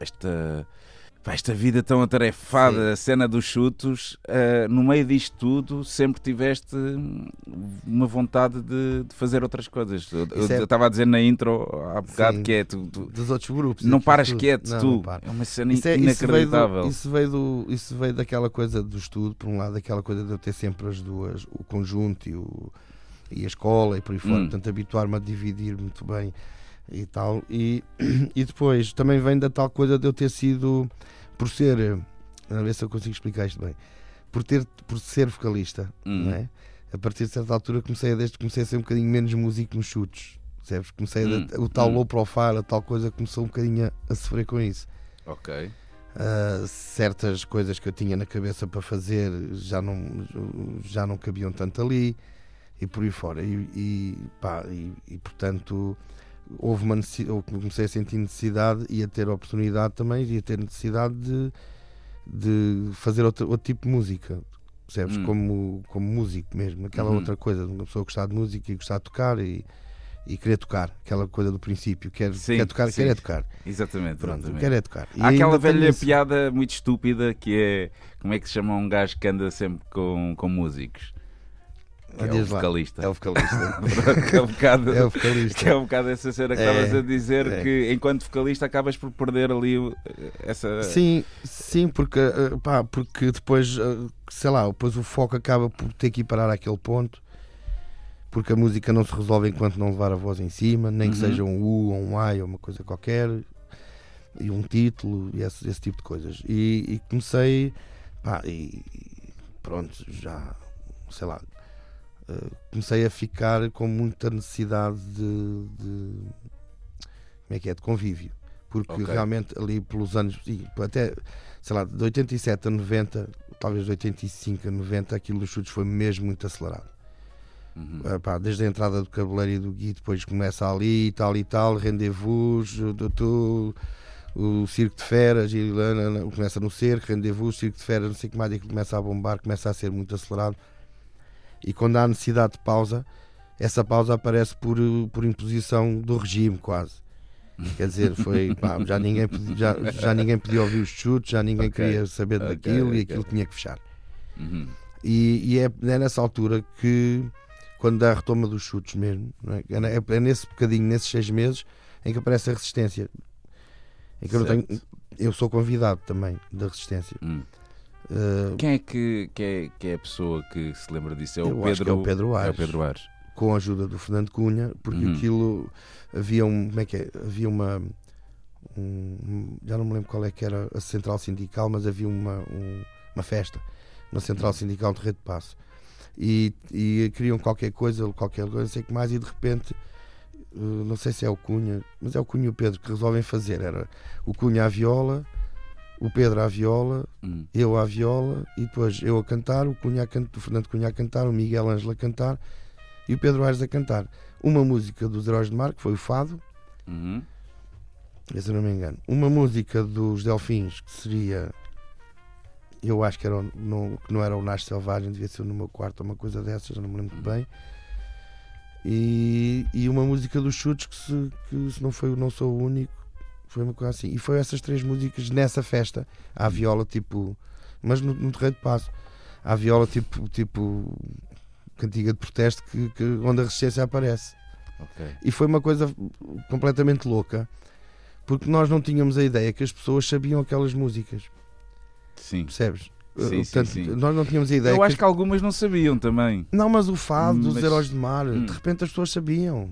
esta. Pá, esta vida tão atarefada, a cena dos chutos, uh, no meio disto tudo, sempre tiveste uma vontade de, de fazer outras coisas. Eu é... estava a dizer na intro há bocado Sim, que é tu, tu, dos outros grupos. Não paras quieto, não, tu. Não é uma cena isso é, inacreditável. Isso veio, do, isso, veio do, isso veio daquela coisa do estudo, por um lado, aquela coisa de eu ter sempre as duas, o conjunto e, o, e a escola e por aí fora. Hum. Portanto, habituar-me a dividir muito bem e tal. E, e depois também vem da tal coisa de eu ter sido por ser, eh, a ver se eu consigo explicar isto bem, por, ter, por ser vocalista, hum. não é? a partir de certa altura comecei a, desde comecei a ser um bocadinho menos músico nos chutes. Percebes? Comecei hum. a, o tal hum. low profile, a tal coisa, começou um bocadinho a, a sofrer com isso. Ok. Uh, certas coisas que eu tinha na cabeça para fazer já não, já não cabiam tanto ali e por aí fora. E, e, pá, e, e portanto houve uma necessidade, comecei a sentir necessidade e a ter oportunidade também e a ter necessidade de, de fazer outro, outro tipo de música percebes? Hum. Como, como músico mesmo, aquela uhum. outra coisa, uma pessoa gostar de música e gostar de tocar e, e querer tocar, aquela coisa do princípio, quer, sim, quer tocar, sim. quer é tocar. Exatamente. Pronto, exatamente. quer é tocar. E Há aquela velha piada muito estúpida que é como é que se chama um gajo que anda sempre com, com músicos? É, o vocalista. é o vocalista. é um bocado, é o vocalista. Que é um bocado essa cena que é, estavas a dizer é. que enquanto vocalista acabas por perder ali essa. Sim, sim, porque, eh, pá, porque depois, eh, sei lá, depois o foco acaba por ter que ir parar àquele ponto. Porque a música não se resolve enquanto não levar a voz em cima, nem uhum. que seja um U ou um I ou uma coisa qualquer, e um título, e esse, esse tipo de coisas. E, e comecei, pá, e pronto, já, sei lá, eh, comecei a ficar com muita necessidade de, de, como é que é, de convívio. Porque okay. realmente ali pelos anos, até sei lá, de 87 a 90, talvez de 85 a 90, aquilo dos chutes foi mesmo muito acelerado. Uhum. Uh, pá, desde a entrada do cabeleireiro e do Gui, depois começa ali e tal e tal, rendezvous, doutor, o Circo de Feras, e, começa no cerco, rendezvous, Circo de Feras, não sei o que mais, e começa a bombar, começa a ser muito acelerado e quando há necessidade de pausa, essa pausa aparece por, por imposição do regime, quase. Quer dizer, foi pá, já, ninguém já, já ninguém podia ouvir os chutes, já ninguém okay. queria saber okay, daquilo okay. e aquilo tinha que fechar. Uhum. E, e é, é, nessa altura que, quando dá a retoma dos chutes mesmo, é? É, é? nesse bocadinho, nesses seis meses, em que aparece a resistência. Em que eu, tenho, eu sou convidado também da resistência. Hum. Uh, Quem é que, que, é, que é a pessoa que se lembra disso? É o, Pedro, é o Pedro Ares. É o Pedro Ares. Com a ajuda do Fernando Cunha, porque uhum. aquilo havia um. Como é que é? Havia uma. Um, já não me lembro qual é que era a central sindical, mas havia uma, um, uma festa na central sindical de Rede de Passo. E, e queriam qualquer coisa, qualquer coisa, não sei o que mais, e de repente eh, não sei se é o Cunha, mas é o Cunha e o Pedro que resolvem fazer. Era o Cunha à viola, o Pedro à viola, hum. eu à viola, e depois eu a cantar, o, Cunha can... o Fernando Cunha a cantar, o Miguel Ângelo a cantar e o Pedro Aires a cantar. Uma música dos Heróis de Mar, que foi o Fado, uhum. se não me engano. Uma música dos Delfins, que seria. Eu acho que, era, não, que não era o Nasce Selvagem, devia ser no meu quarto, uma coisa dessas, não me lembro uhum. bem. E, e uma música dos Chutes, que se, que se não foi o Não Sou o Único, foi uma coisa assim. E foi essas três músicas nessa festa. À viola, tipo. Mas no, no terreiro de passo. À viola, tipo. tipo cantiga de protesto que, que onde a resistência aparece. Okay. E foi uma coisa completamente louca. Porque nós não tínhamos a ideia que as pessoas sabiam aquelas músicas. Sim. Percebes? Sim, Portanto, sim, sim. Nós não tínhamos a ideia. Eu acho que, que algumas não sabiam também. Não, mas o fado dos Heróis de Mar, hum. de repente as pessoas sabiam.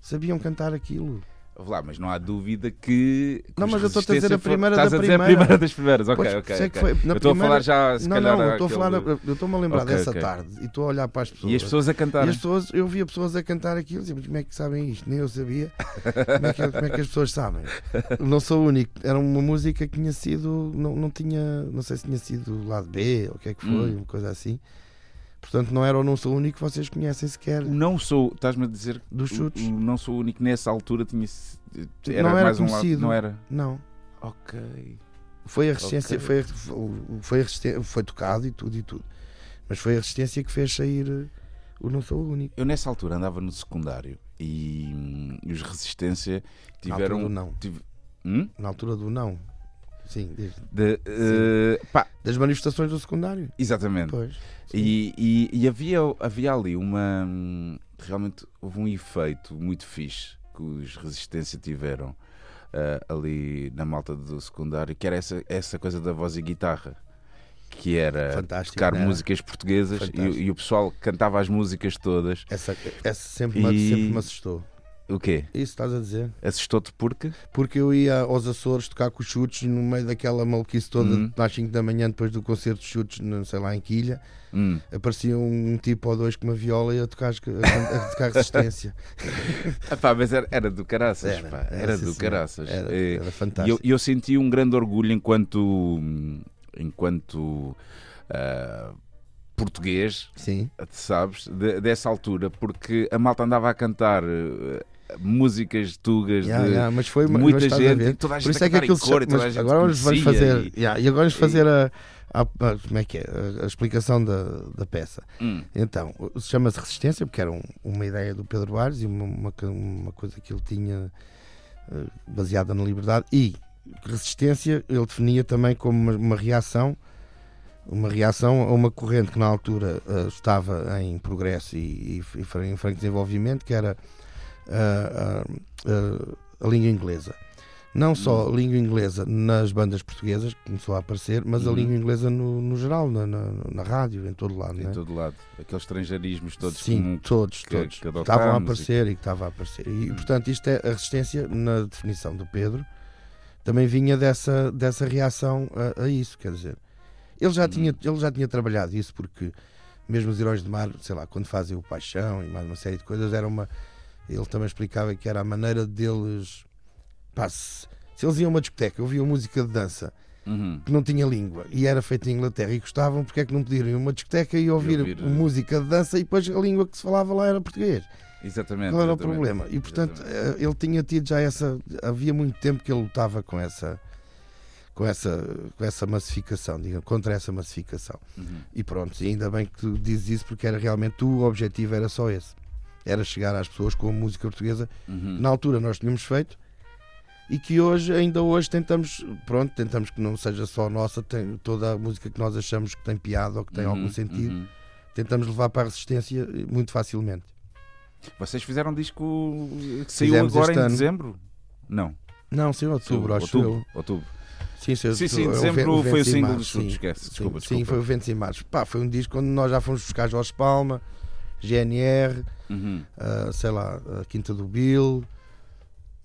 Sabiam cantar aquilo lá, mas não há dúvida que. não, mas eu estou a dizer a primeira da primeira. a primeira das primeiras, ok, pois, ok. okay. Foi, eu estou a falar já, se não, calhar. Não, estou aquele... a falar, eu estou-me a lembrar okay, dessa okay. tarde e estou a olhar para as pessoas. E as pessoas a cantar. E as pessoas, eu via pessoas a cantar aquilo, e como é que sabem isto? Nem eu sabia. como, é que, como é que as pessoas sabem? Não sou o único. Era uma música que tinha sido, não, não tinha, não sei se tinha sido lado B ou o que é que foi, hum. uma coisa assim. Portanto, não era o Não Sou o Único que vocês conhecem sequer. O Não Sou, estás-me a dizer dos chutes. O, o Não Sou Único nessa altura tinha. Era não era mais conhecido. Um lado, não era? Não. Ok. Foi a resistência, okay. foi, foi, a resistência, foi tocado e tudo e tudo. Mas foi a resistência que fez sair eh, o Não Sou o Único. Eu nessa altura andava no secundário e, e os Resistência tiveram. Na altura do não. Hum? Na altura do não. Sim, diz. De, eh, das manifestações do secundário. exatamente. Pois. E, e- e havia, havia ali uma. Realmente houve um efeito muito fixe que os Resistência tiveram ah, ali na malta do secundário, que era essa, essa coisa da voz e guitarra. Que era Fantástico, tocar era? músicas portuguesas e, e o pessoal cantava as músicas todas. Essa, essa sempre, me, E- sempre me assustou. O quê? Isso estás a dizer? Assustou-te porque? Porque eu ia aos Açores tocar com os chutes no meio daquela maluquice toda Uhum. às 5 da manhã, depois do concerto de chutes, não sei lá, em Quilha. Hum, Aparecia um tipo ou dois com uma viola e a tocar, a, a tocar resistência. Epá, mas era, era do caraças, Era, pá, era, era do senhor. caraças. Era, Eh, era E eu, fantástico. eu senti um grande orgulho enquanto, enquanto ah, português, Sim, sabes, de- dessa altura, porque a malta andava a cantar eh, músicas tugas Yeah, de yeah, mas foi muita mas a gente, e toda a Por gente isso a é que aquilo se e a mas agora vamos, fazer e- yeah, e agora vamos e- fazer a, a- a- como é que é? A, a explicação da, da peça. Hum, então chama-se resistência porque era um- uma ideia do Pedro Bares e uma, uma, uma coisa que ele tinha eh, baseada na liberdade. E resistência ele definia também como uma, uma reação uma reação a uma corrente que na altura eh, estava em progresso e, e, e em franco desenvolvimento que era a língua inglesa. Não só a língua inglesa nas bandas portuguesas, que começou a aparecer, mas a Uhum. língua inglesa no, no geral, na, na, na rádio, em todo lado. em é? todo lado. Aqueles estrangeirismos todos Sim, todos, que- todos. que estavam a aparecer e que estava a aparecer. E, Hum. portanto, isto é a resistência, na definição do Pedro, também vinha dessa, dessa reação a, a isso, quer dizer. Ele já, tinha, ele já tinha trabalhado isso porque mesmo os heróis de mar, sei lá, quando fazem o Paixão e mais uma série de coisas, era uma. Ele também explicava que era a maneira deles. Pá, se, se eles iam a uma discoteca, ouviam música de dança Uhum. que não tinha língua e era feita em Inglaterra e gostavam, porque é que não podiam ir a uma discoteca e ouvir, ouvir, eh, música de dança e depois a língua que se falava lá era português? Exatamente. Qual era o exatamente. problema? E portanto, Exatamente. eh, ele tinha tido já essa. Havia muito tempo que ele lutava com essa. Com essa, com essa massificação, digamos, contra essa massificação. Uhum. E pronto, e ainda bem que tu dizes isso, porque era realmente o objetivo era só esse: era chegar às pessoas com a música portuguesa Uhum. que na altura nós tínhamos feito e que hoje, ainda hoje, tentamos, pronto, tentamos que não seja só nossa, tem, toda a música que nós achamos que tem piada ou que tem Uhum, algum sentido, uhum. tentamos levar para a resistência eh, muito facilmente. Vocês fizeram um disco que saiu Fizemos agora em ano. dezembro? Não. Não, sim, outubro, acho outubro. eu. outubro. Sim, sim, Sim, sim, o dezembro o foi o single sim. esquece. Desculpa, sim, desculpa. Sim, foi o Ventos e Mares. Pá, foi um disco onde nós já fomos buscar Jorge Palma, GNR, Uhum. ah, sei lá, a Quinta do Bill.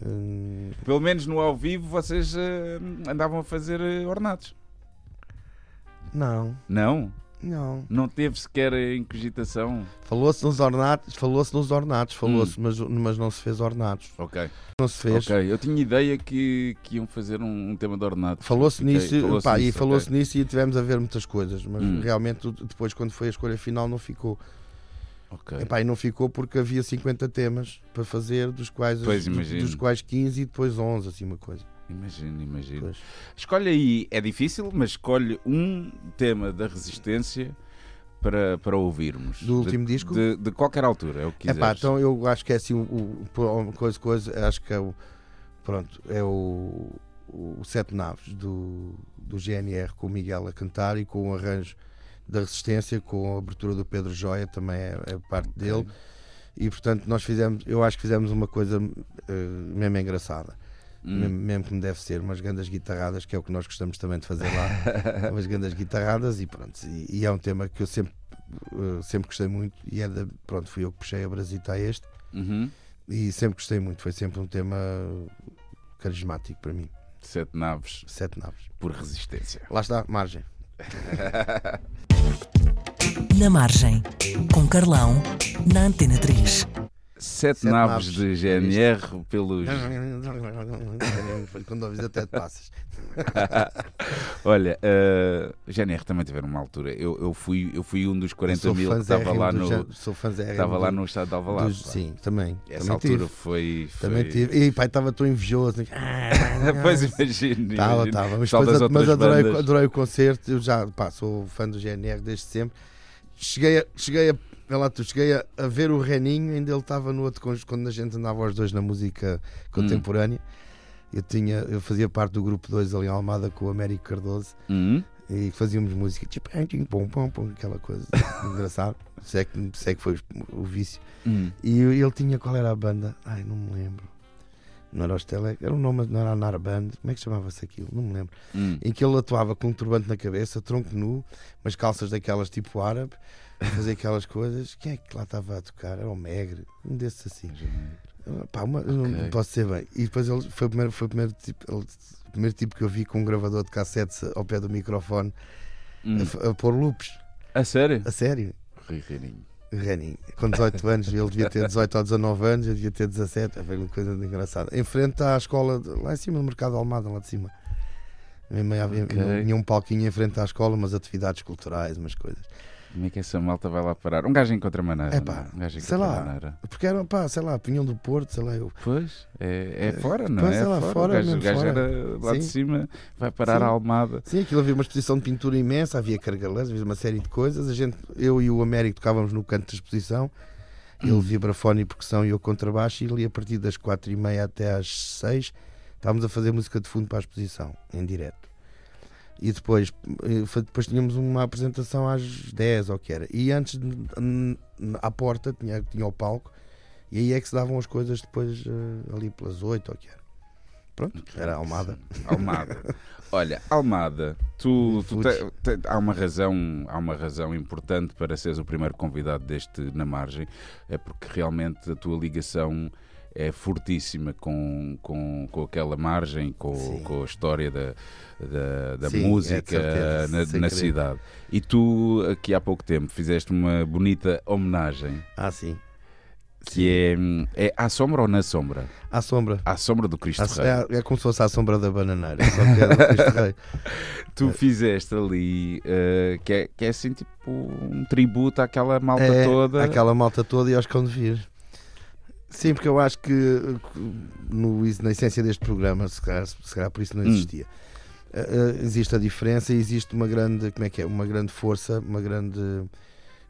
hum, Pelo menos no ao vivo vocês eh, andavam a fazer ornatos. não, Não? não. Não teve sequer incogitação? Falou-se nos ornatos, falou-se nos ornatos, Hum. falou-se, mas, mas não se fez ornatos. Ok. Não se fez. Ok, eu tinha ideia que, que iam fazer um, um tema de ornatos. Falou-se nisso, falou-se pá, e nisso, falou-se ok. nisso e tivemos a ver muitas coisas, mas Hum. realmente depois quando foi a escolha final não ficou. Ok. Epá, e não ficou porque havia 50 temas para fazer, dos quais, Pois, dos, quais 15 e depois 11, assim uma coisa. Imagino, imagino. Pois. Escolhe aí, é difícil, mas escolhe um tema da resistência para, para ouvirmos. Do último de, disco? De, de qualquer altura, é o que quiseres. pá, então eu acho que é assim, o, o, coisa, coisa, acho que é o, pronto, é o, o Sete Naves do, do GNR com o Miguel a cantar e com o arranjo da Resistência, com a abertura do Pedro Joia, também é, é parte dele. E portanto, nós fizemos, eu acho que fizemos uma coisa eh, mesmo engraçada. Hum. Mesmo, mesmo como deve ser, umas grandes guitarradas, que é o que nós gostamos também de fazer lá, umas grandes guitarradas e pronto. E, e é um tema que eu sempre, eh, sempre gostei muito e é da, pronto, fui eu que puxei a brasita a este Uhum. e sempre gostei muito, foi sempre um tema carismático para mim. Sete naves Sete naves. por resistência. Lá está, margem. Na margem, com Carlão, na Antena 3. Sete, Sete naves, naves. de GNR pelos. Quando ouvis até te passas. Olha, uh, GNR também tiveram uma altura. Eu, eu, fui, eu fui um dos 40 Sou mil que estava lá no. Sou Estava lá no estado de Alvalade. dos-. Sim, também. Essa também altura tive. foi. foi... Também tive. E pai, estava tão invejoso. pois imagino. Estava, imagino. estava. Mas, Pessoal depois, mas adorei, adorei o concerto. Eu já pá, sou fã do GNR desde sempre. Cheguei a, cheguei a, vê lá tu, cheguei a, a ver o Reninho, ainda ele estava no outro conjunto quando a gente andava os dois na música contemporânea. Eu, tinha, eu fazia parte do grupo 2 ali em Almada com o Américo Cardoso Hum? e fazíamos música tipo pom, pom, pom, aquela coisa engraçada. Se é, que, se é que foi o vício. Hum. E ele tinha qual era a banda? Ai, não me lembro. Não era os Tele, era um nome, não era a Narband, como é que chamava-se aquilo? Não me lembro. Hum. Em que ele atuava com um turbante na cabeça, tronco nu, umas calças daquelas tipo árabe, a fazer aquelas coisas. Quem é que lá estava a tocar? Era o Megre, um desses assim. Pá, uma- eu Ok. Não posso ser bem. E depois ele foi o primeiro, foi o primeiro, tipo, ele- o primeiro tipo que eu vi com um gravador de cassetes ao pé do microfone Hum. a a, pôr loops. A sério? A sério. Rui Reininho. Renin, com 18 anos, ele devia ter 18 ou 19 anos, eu devia ter 17, foi uma coisa engraçada. Em frente à escola, de- lá em cima, no Mercado de Almada, lá de cima. Mesmo aí havia- Ok. Tinha um palquinho em frente à escola, umas atividades culturais, umas coisas. Como é que essa malta vai lá parar? Um gajo encontra maneira. Não é? um gajo sei lá. maneira. Porque era, pá, sei lá, Pinhão do Porto, sei lá, eu. Pois, é, é fora, não Pois é? é lá fora. fora, o gajo, mesmo o gajo fora. era lá de Sim. cima, vai parar Sim. a Almada. Sim, aquilo havia uma exposição de pintura imensa, havia cargalãs, havia uma série de coisas. A gente, eu e o Américo tocávamos no canto da exposição. Hum. Ele vibrafone e percussão e eu contrabaixo. E ali a partir das quatro e meia até às seis estávamos a fazer música de fundo para a exposição, em direto. E depois, eh, depois tínhamos uma apresentação às 10 ou que era. E antes, à porta, tinha, tinha o palco. E aí é que se davam as coisas depois eh, ali pelas 8 ou que era. Pronto, era Almada. Almada. Olha, Almada, tu, tu Fudes. te- te- há uma razão, há uma razão importante para seres o primeiro convidado deste na margem, é porque realmente a tua ligação é fortíssima com, com, com aquela margem, com, Sim. com a história da, da, da Sim, é música certeza, na, na cidade. E tu, aqui há pouco tempo, fizeste uma bonita homenagem Ah, sim. que é, é à sombra ou na sombra? À sombra. À sombra do Cristo À- Rei. É, é como se fosse a sombra da bananeira. Só que é do Cristo Rei. Tu fizeste ali eh, que, é, que é assim tipo um tributo àquela malta É, toda. Aquela malta toda e aos cão de vir. Sim, porque eu acho que uh, no, na essência deste programa, se calhar, se calhar por isso não Hum. existia. Uh, uh, existe a diferença e existe uma grande, como é que é? Uma grande força, uma grande,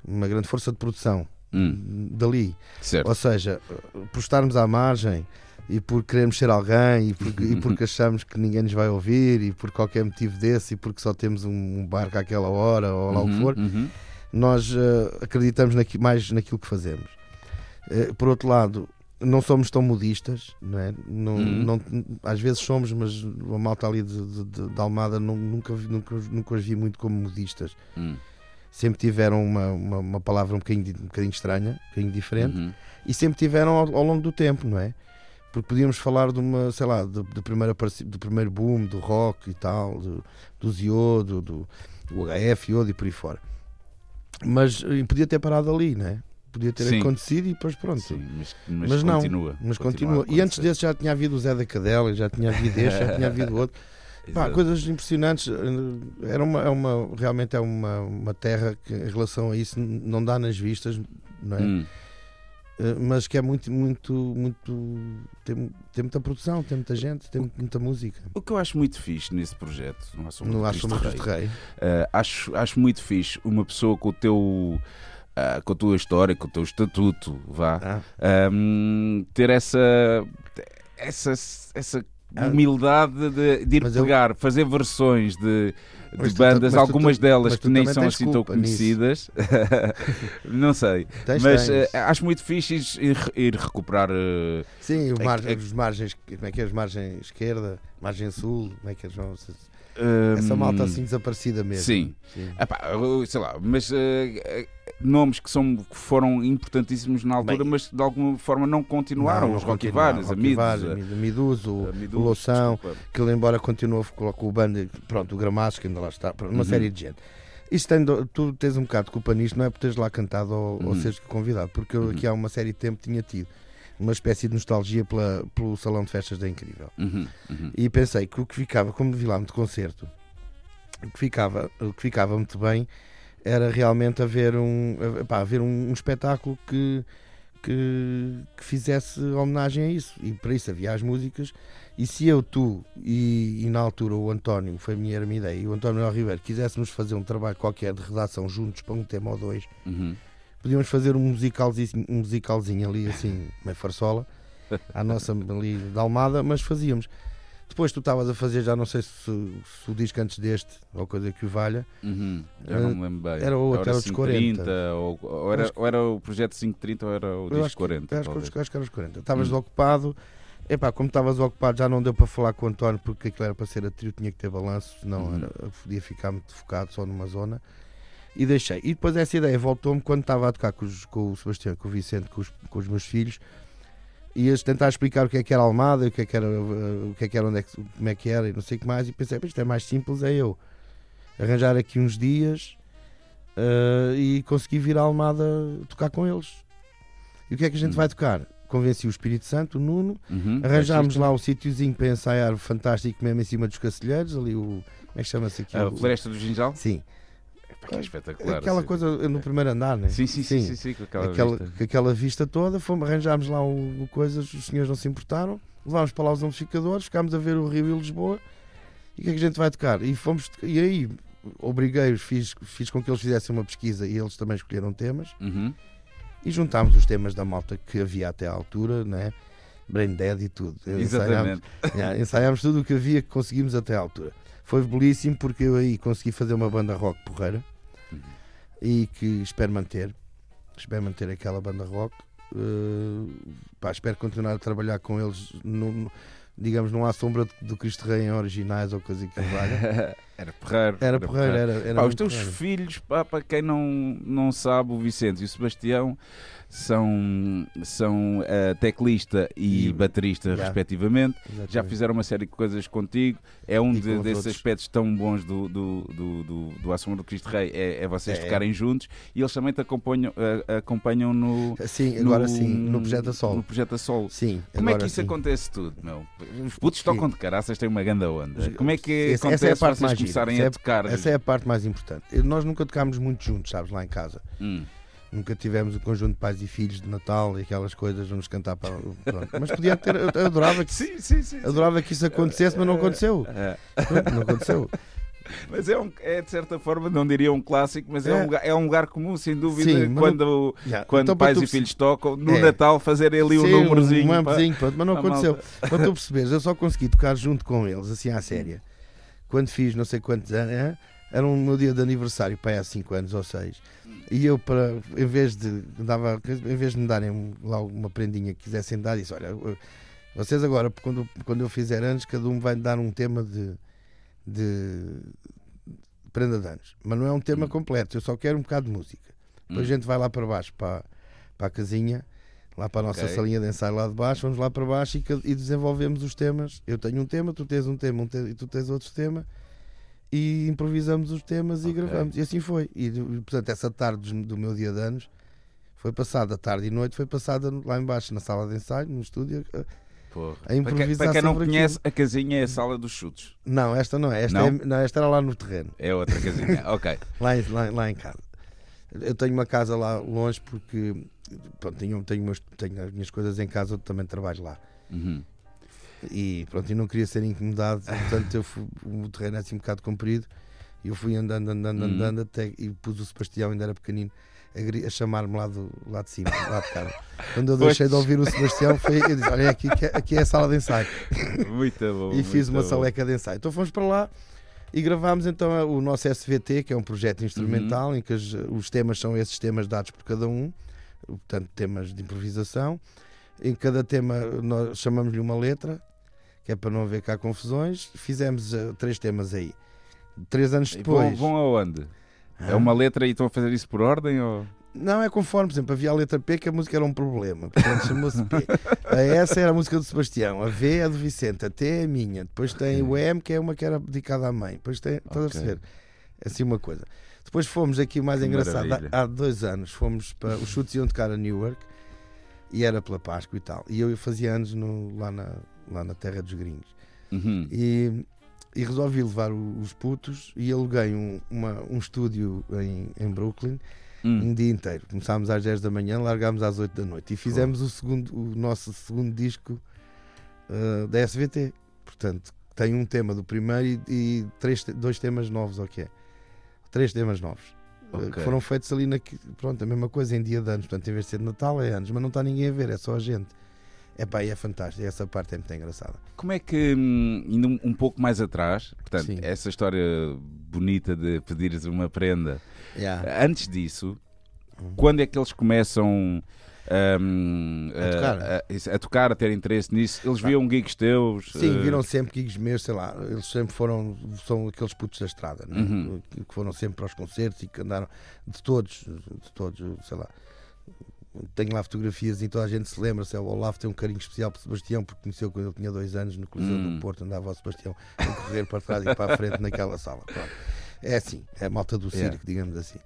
uma grande força de produção Hum, dali. certo. Ou seja, uh, por estarmos à margem e por querermos ser alguém e porque, e porque achamos que ninguém nos vai ouvir e por qualquer motivo desse e porque só temos um, barco àquela hora ou lá o que Uhum, for, uhum. nós eh, acreditamos naqui- mais naquilo que fazemos. Eh, por outro lado, não somos tão modistas, não é? Não, Uhum. não- às vezes somos, mas a malta ali de, de, de- Almada não- nunca, nunca, nunca os vi muito como modistas. Hum, Sempre tiveram uma, uma, uma palavra um bocadinho, di- um bocadinho estranha, um bocadinho diferente, uhum. e sempre tiveram ao, ao longo do tempo, não é? Porque podíamos falar de uma, sei lá, do, do, primeiro, do primeiro boom do rock e tal, do, do Zio, do, do, do HF, Iodo e por aí fora. Mas eh, podia ter parado ali, não é? Podia ter Sim. acontecido e depois pronto. Sim, mas, mas, Mas não, continua. Mas continua. E antes desse já tinha havido o Zé da Cadela, já tinha havido este, já tinha havido outro. Pá, coisas impressionantes. eh, Era uma, é uma, realmente é uma, uma terra que, em relação a isso, não dá nas vistas, não é? Hum, Eh, mas que é muito, muito, muito. Tem, tem muita produção, tem muita gente, tem muita música. O que eu acho muito fixe nesse projeto, não Rei, Cristo Rei. Uh, acho, acho muito fixe uma pessoa com o teu uh, com a tua história, com o teu estatuto, vá, Ah, um, ter essa essa, essa Ah. humildade de, de ir Mas eu- pegar, fazer versões de, de bandas, tu- algumas tu- delas que nem são assim tão conhecidas. não sei. tens, Mas tens. uh, acho muito fixe ir, ir recuperar. uh, Sim, mar- é- os margens, como é que é? Os margem esquerda, margem sul, como é que é? João? Um, Essa malta assim desaparecida mesmo. Sim. Sim. Epá, sei lá, mas eh, eh, nomes que, são, que foram importantíssimos na altura, Bem, mas de alguma forma não continuaram. Não, os Rocky continuaram. Vários, a Rocky Midos, Vários, a- a Miduso, o, a Midos, o Loução, desculpa. que ele embora continue com, com o bando, pronto, o Gramacho, que ainda lá está, uma Uhum. série de gente. Isto tem, tu tens um bocado de culpa nisto, não é por teres lá cantado ou, ou Uhum. seres convidado, porque eu Uhum. aqui há uma série de tempo tinha tido uma espécie de nostalgia pela, pelo Salão de Festas da Incrível. Uhum, uhum. E pensei que o que ficava, como vi lá muito concerto, o que ficava, o que ficava muito bem era realmente haver um, pá, haver um, um espetáculo que, que, que fizesse homenagem a isso. E para isso havia as músicas. E se eu, tu e, e na altura o António, foi a minha, era a minha ideia, e o António Ribeiro quiséssemos fazer um trabalho qualquer de redação juntos para um tema ou dois, Uhum. Podíamos fazer um musicalzinho, um musicalzinho ali assim, meio farsola, à nossa ali da Almada, mas fazíamos. Depois tu estavas a fazer, já não sei se, se, o disco antes deste, ou coisa que o valha. Uhum. Já não me lembro bem. Era outro, era, os 40. Ou, ou, era, ou era o projeto 530 ou era o disco acho 40. Que, acho, que, acho que era os 40. Estavas uhum. ocupado. Epá, como estavas ocupado já não deu para falar com o António porque aquilo era para ser a trio, tinha que ter balanço, senão uhum. era, podia ficar muito focado só numa zona. E deixei. E depois essa ideia voltou-me quando estava a tocar com, os, com, o Sebastião, com o Vicente, com os, com os meus filhos ias tentar explicar o que é que era Almada, o que é que era, o que é que era onde é que, como é que era e não sei o que mais, e pensei, isto é mais simples, é eu arranjar aqui uns dias uh, e conseguir vir a Almada tocar com eles. E o que é que a gente uhum. vai tocar? Convenci o Espírito Santo, o Nuno, uhum, arranjámos lá o sítiozinho para ensaiar fantástico mesmo em cima dos cacilheiros, ali o. Como é que chama-se aqui? A Floresta do Ginjal? Sim. Que é espetacular. Aquela assim. coisa no primeiro andar, né? Sim, sim, sim, sim, sim, com aquela, aquela, vista. Com aquela vista toda, fomos, arranjámos lá o, coisas, os senhores não se importaram, levámos para lá os amplificadores, ficámos a ver o Rio e Lisboa e o que é que a gente vai tocar? E fomos, e aí obriguei-os, fiz, fiz com que eles fizessem uma pesquisa e eles também escolheram temas uhum. e juntámos os temas da malta que havia até à altura, né? Brain Dead e tudo. Exatamente. Ensaiámos, yeah, ensaiámos tudo o que havia que conseguimos até à altura. Foi belíssimo porque eu aí consegui fazer uma banda rock porreira e que espero manter. Espero manter aquela banda rock. Uh, pá, espero continuar a trabalhar com eles. No, digamos, não há sombra do Cristo Rei em originais ou coisa que valha. era porreiro. Era porreiro, era, era pá, Os teus porreiro. filhos, pá, para quem não, não sabe, o Vicente e o Sebastião são, são uh, teclista e, e baterista, yeah. respectivamente. Exatamente. Já fizeram uma série de coisas contigo. É um de, desses aspectos tão bons do, do, do, do, do Assombro do Cristo Rei, é, é vocês é. tocarem juntos e eles também te acompanham, uh, acompanham no. Sim, agora no, sim, no projeto a Sol. No projeto a Sol. Sim, Como é que isso sim. acontece tudo, meu? Os putos tocam de caraças, têm uma grande onda. Como é que essa, acontece essa é a parte mais começarem essa a tocar? É, essa é a parte mais importante. Nós nunca tocámos muito juntos, sabes, lá em casa. Hum. Nunca tivemos o conjunto de pais e filhos de Natal e aquelas coisas, vamos cantar para. Pronto. Mas podia ter. Eu adorava que, sim, sim, sim, adorava que isso acontecesse, mas não aconteceu. É. Pronto, não aconteceu. Mas é, um, é de certa forma, não diria um clássico, mas é, é um, lugar, é um lugar comum, sem dúvida, Sim, quando, yeah. quando então, pais e filhos tocam, no é. Natal, fazerem ali Sim, um númerozinho. Um para... pronto, mas não aconteceu. Para tu perceberes, eu só consegui tocar junto com eles, assim à séria. Quando fiz não sei quantos anos, era um meu dia de aniversário, pai, há 5 anos ou 6 e eu, para, em, vez de, dava, em vez de me darem lá uma prendinha que quisessem dar, disse: Olha, vocês agora, quando, quando eu fizer anos, cada um vai dar um tema de, de prenda de anos. Mas não é um tema hum. completo, eu só quero um bocado de música. Depois hum. a gente vai lá para baixo, para, para a casinha, lá para a nossa okay. salinha de ensaio lá de baixo, vamos lá para baixo e, e, desenvolvemos os temas. Eu tenho um tema, tu tens um tema um te, e tu tens outro tema e improvisamos os temas okay. e gravamos. E assim foi. E portanto, essa tarde do meu dia de anos foi passada, tarde e noite, foi passada lá embaixo na sala de ensaio, no estúdio. Porra. A improvisar para, quem, não conhece, aquilo. a casinha é a sala dos chutes. Não, esta não é. Esta, não? É, não, esta era lá no terreno. É outra casinha, ok. lá, lá, lá em casa. Eu tenho uma casa lá longe porque pronto, tenho, tenho, umas, tenho as minhas coisas em casa, eu também trabalho lá. Uhum. E pronto, eu não queria ser incomodado, portanto eu fui, o terreno é assim um bocado comprido. E eu fui andando, andando, andando, andando até e pus o Sebastião, ainda era pequenino, a, a chamar-me lá, do, lá de cima, lá de cara. Quando eu deixei de ouvir o Sebastião, foi, eu disse: Olha, aqui, aqui é a sala de ensaio. Muito bom. e fiz uma bom. saleca de ensaio. Então fomos para lá e gravámos então o nosso SVT, que é um projeto instrumental uhum. em que os, os temas são esses temas dados por cada um, portanto, temas de improvisação. Em cada tema nós chamamos-lhe uma letra que é para não haver cá confusões. Fizemos uh, três temas aí. Três anos depois. Vão, vão aonde? Ah. É uma letra e estão a fazer isso por ordem? Ou... Não, é conforme, por exemplo, havia a letra P que a música era um problema, portanto chamou-se P. A S era a música do Sebastião, a V é a do Vicente, a T é a minha, depois tem o M que é uma que era dedicada à mãe, depois tem, estás a perceber? Assim uma coisa. Depois fomos aqui, mais que engraçado, há, há, dois anos, fomos para os chutes iam tocar a Newark e era pela Páscoa e tal. E eu fazia anos no, lá na, lá na terra dos gringos. Uhum. E, e, resolvi levar os putos e aluguei um, uma, um estúdio em, em Brooklyn uhum. um dia inteiro. Começámos às 10 da manhã, largámos às 8 da noite e fizemos oh. o, segundo, o nosso segundo disco uh, da SVT. Portanto, tem um tema do primeiro e, e três, dois temas novos, ok? É. Três temas novos. Ah, okay. Que foram feitos ali na. Pronto, a mesma coisa em dia de anos. Portanto, em vez de ser de Natal, é anos, mas não está ninguém a ver, é só a gente. É pá, é fantástico. Essa parte é muito engraçada. Como é que, hum, indo um, um pouco mais atrás, portanto, Sim. essa história bonita de pedires uma prenda, Yeah. antes disso, quando é que eles começam hum, A tocar. a, a- a tocar, a ter interesse nisso? Eles viam gigs teus? Sim, eh, viram sempre gigs meus, sei lá, eles sempre foram, são aqueles putos da estrada, né? Uhum. que foram sempre para os concertos e que andaram, de todos, de todos, sei lá. Tenho lá fotografias e toda a gente se lembra. Se é o Olavo tem um carinho especial por Sebastião, porque conheceu quando ele tinha dois anos no Coliseu Hum. do Porto, andava o Sebastião a correr para trás e para a frente naquela sala. Pronto. É assim, é a malta do circo, Yeah. digamos assim.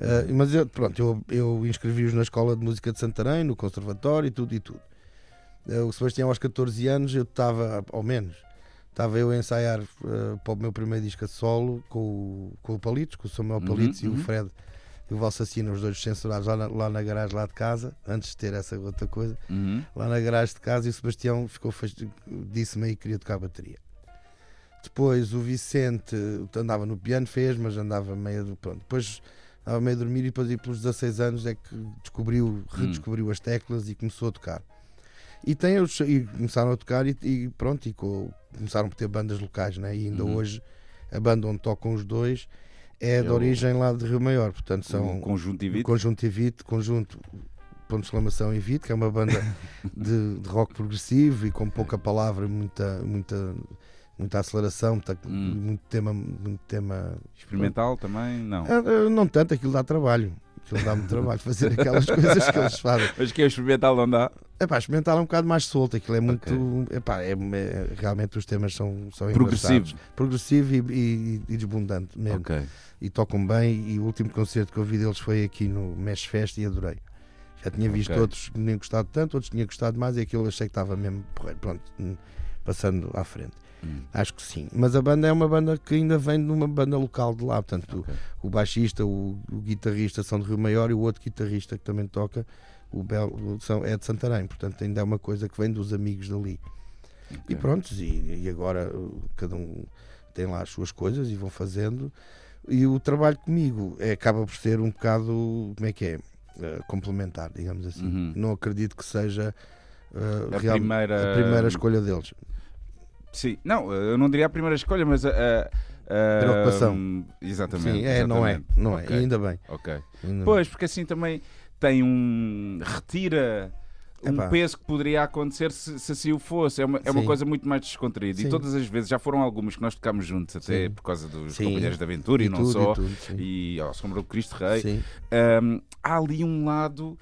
Ah, mas eu, pronto, eu, eu inscrevi-os na Escola de Música de Santarém, no Conservatório e tudo e tudo. Eh, O Sebastião, aos 14 anos, eu estava, ao menos, estava eu a ensaiar eh, para o meu primeiro disco a solo com o, com o Palitos, com o Samuel Uhum, Palitos e uhum. o Fred e o Valsacino, os dois censurados lá na, lá na garagem lá de casa, antes de ter essa outra coisa, uhum. lá na garagem de casa, e o Sebastião ficou disse-me aí que queria tocar bateria. Depois o Vicente andava no piano, fez, mas andava meio. Pronto. Depois estava meio a dormir e depois, aí pelos 16 anos, é que descobriu, redescobriu as teclas e começou a tocar. E, tem, e começaram a tocar e, e pronto, e co- começaram a ter bandas locais, né? e ainda Uhum. hoje a banda onde tocam os dois é, É de o- origem lá de Rio Maior, portanto são Um conjunto e o vídeo? Conjunto Evite, conjunto ponto de exclamação Evite, que é uma banda de, de rock progressivo e com pouca palavra, muita, muita, muita aceleração, muita- Hum. muito tema, muito tema. Experimental também? Não. Ah, ah, Não tanto, aquilo dá trabalho. Aquilo dá muito trabalho fazer aquelas coisas que eles fazem. Mas que é experimental não dá? É pá, experimentar é um bocado mais solto, aquilo é muito. Epá, é, é- realmente os temas são, são Progressivo. Progressivo e, e, e desbundante mesmo. Ok. e tocam bem. E o último concerto que eu vi deles foi aqui no Mesh Fest e adorei. Já tinha visto Ok. outros que nem gostado tanto, outros tinha gostado mais e aquilo achei que estava mesmo. Pronto, passando à frente. Hum. Acho que sim. Mas a banda é uma banda que ainda vem de uma banda local de lá. Portanto, Ok. o baixista, o, o guitarrista são de Rio Maior e o outro guitarrista que também toca, o são, é de Santarém. Portanto, ainda é uma coisa que vem dos amigos dali. E Ok. pronto, e, e agora cada um tem lá as suas coisas e vão fazendo. E o trabalho comigo é, acaba por ser um bocado, como é que é? Uh, complementar, digamos assim. Uhum. Não acredito que seja uh, A real- primeira- a primeira escolha deles. Sim, não, eu não diria a primeira escolha, mas a. a- a- Preocupação. hum, Exatamente. Sim, é, não é, exatamente. não é, Ok. e ainda bem. Ok. ainda Pois, porque assim também tem um. retira. Um Epá. peso que poderia acontecer se, se assim o fosse. É uma, é uma coisa muito mais descontraída. E Sim. todas as vezes, já foram algumas que nós tocámos juntos, até Sim. por causa dos Sim. Companheiros de Aventura e, E não tudo, só. e tudo. E ao Sombra do Cristo Rei. Hum, há ali um lado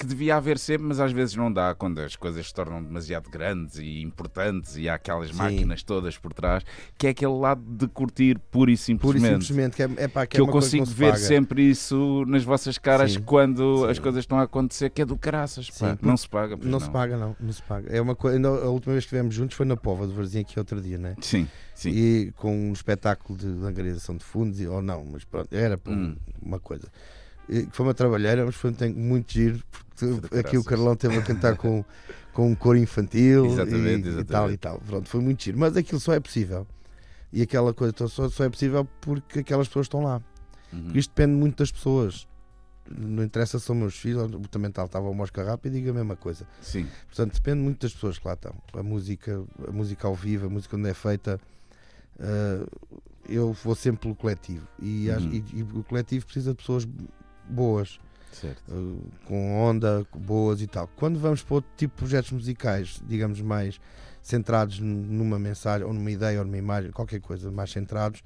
que devia haver sempre, mas às vezes não dá quando as coisas se tornam demasiado grandes e importantes e há aquelas Sim. máquinas todas por trás, que é aquele lado de curtir pura e Pura e simplesmente. simplesmente, que é, é, pá, que que é eu consigo não ver paga. sempre isso nas vossas caras Sim. quando Sim. as coisas estão a acontecer, que é do caraças. pá. Não se paga. pois Não, se paga, não, não se paga. É uma coisa, a última vez que estivemos juntos foi na Pova de Varzim aqui outro dia, né? Sim, sim. E com um espetáculo de angariação de fundos, ou não, mas pronto, era Hum. uma coisa. E Foi uma trabalheira, mas foi tem muito giro, porque aqui o. Carlão teve a cantar com, com um coro infantil Exatamente, e, e tal exatamente. e tal. Pronto, foi muito giro. Mas aquilo só é possível. E aquela coisa só, só é possível porque aquelas pessoas estão lá. Uhum. Isto depende muito das pessoas. Não interessa se são meus filhos, o também tal estava o Mosca Rápido e diga a mesma coisa. Sim, Portanto, depende muito das pessoas que lá estão. A música, a música ao vivo, a música onde é feita, eh, eu vou sempre pelo coletivo. E, acho- Uhum. e- e o coletivo precisa de pessoas boas, eh, com onda, boas e tal. Quando vamos para outro tipo de projetos musicais, digamos mais centrados numa mensagem, ou numa ideia, ou numa imagem, qualquer coisa, mais centrados,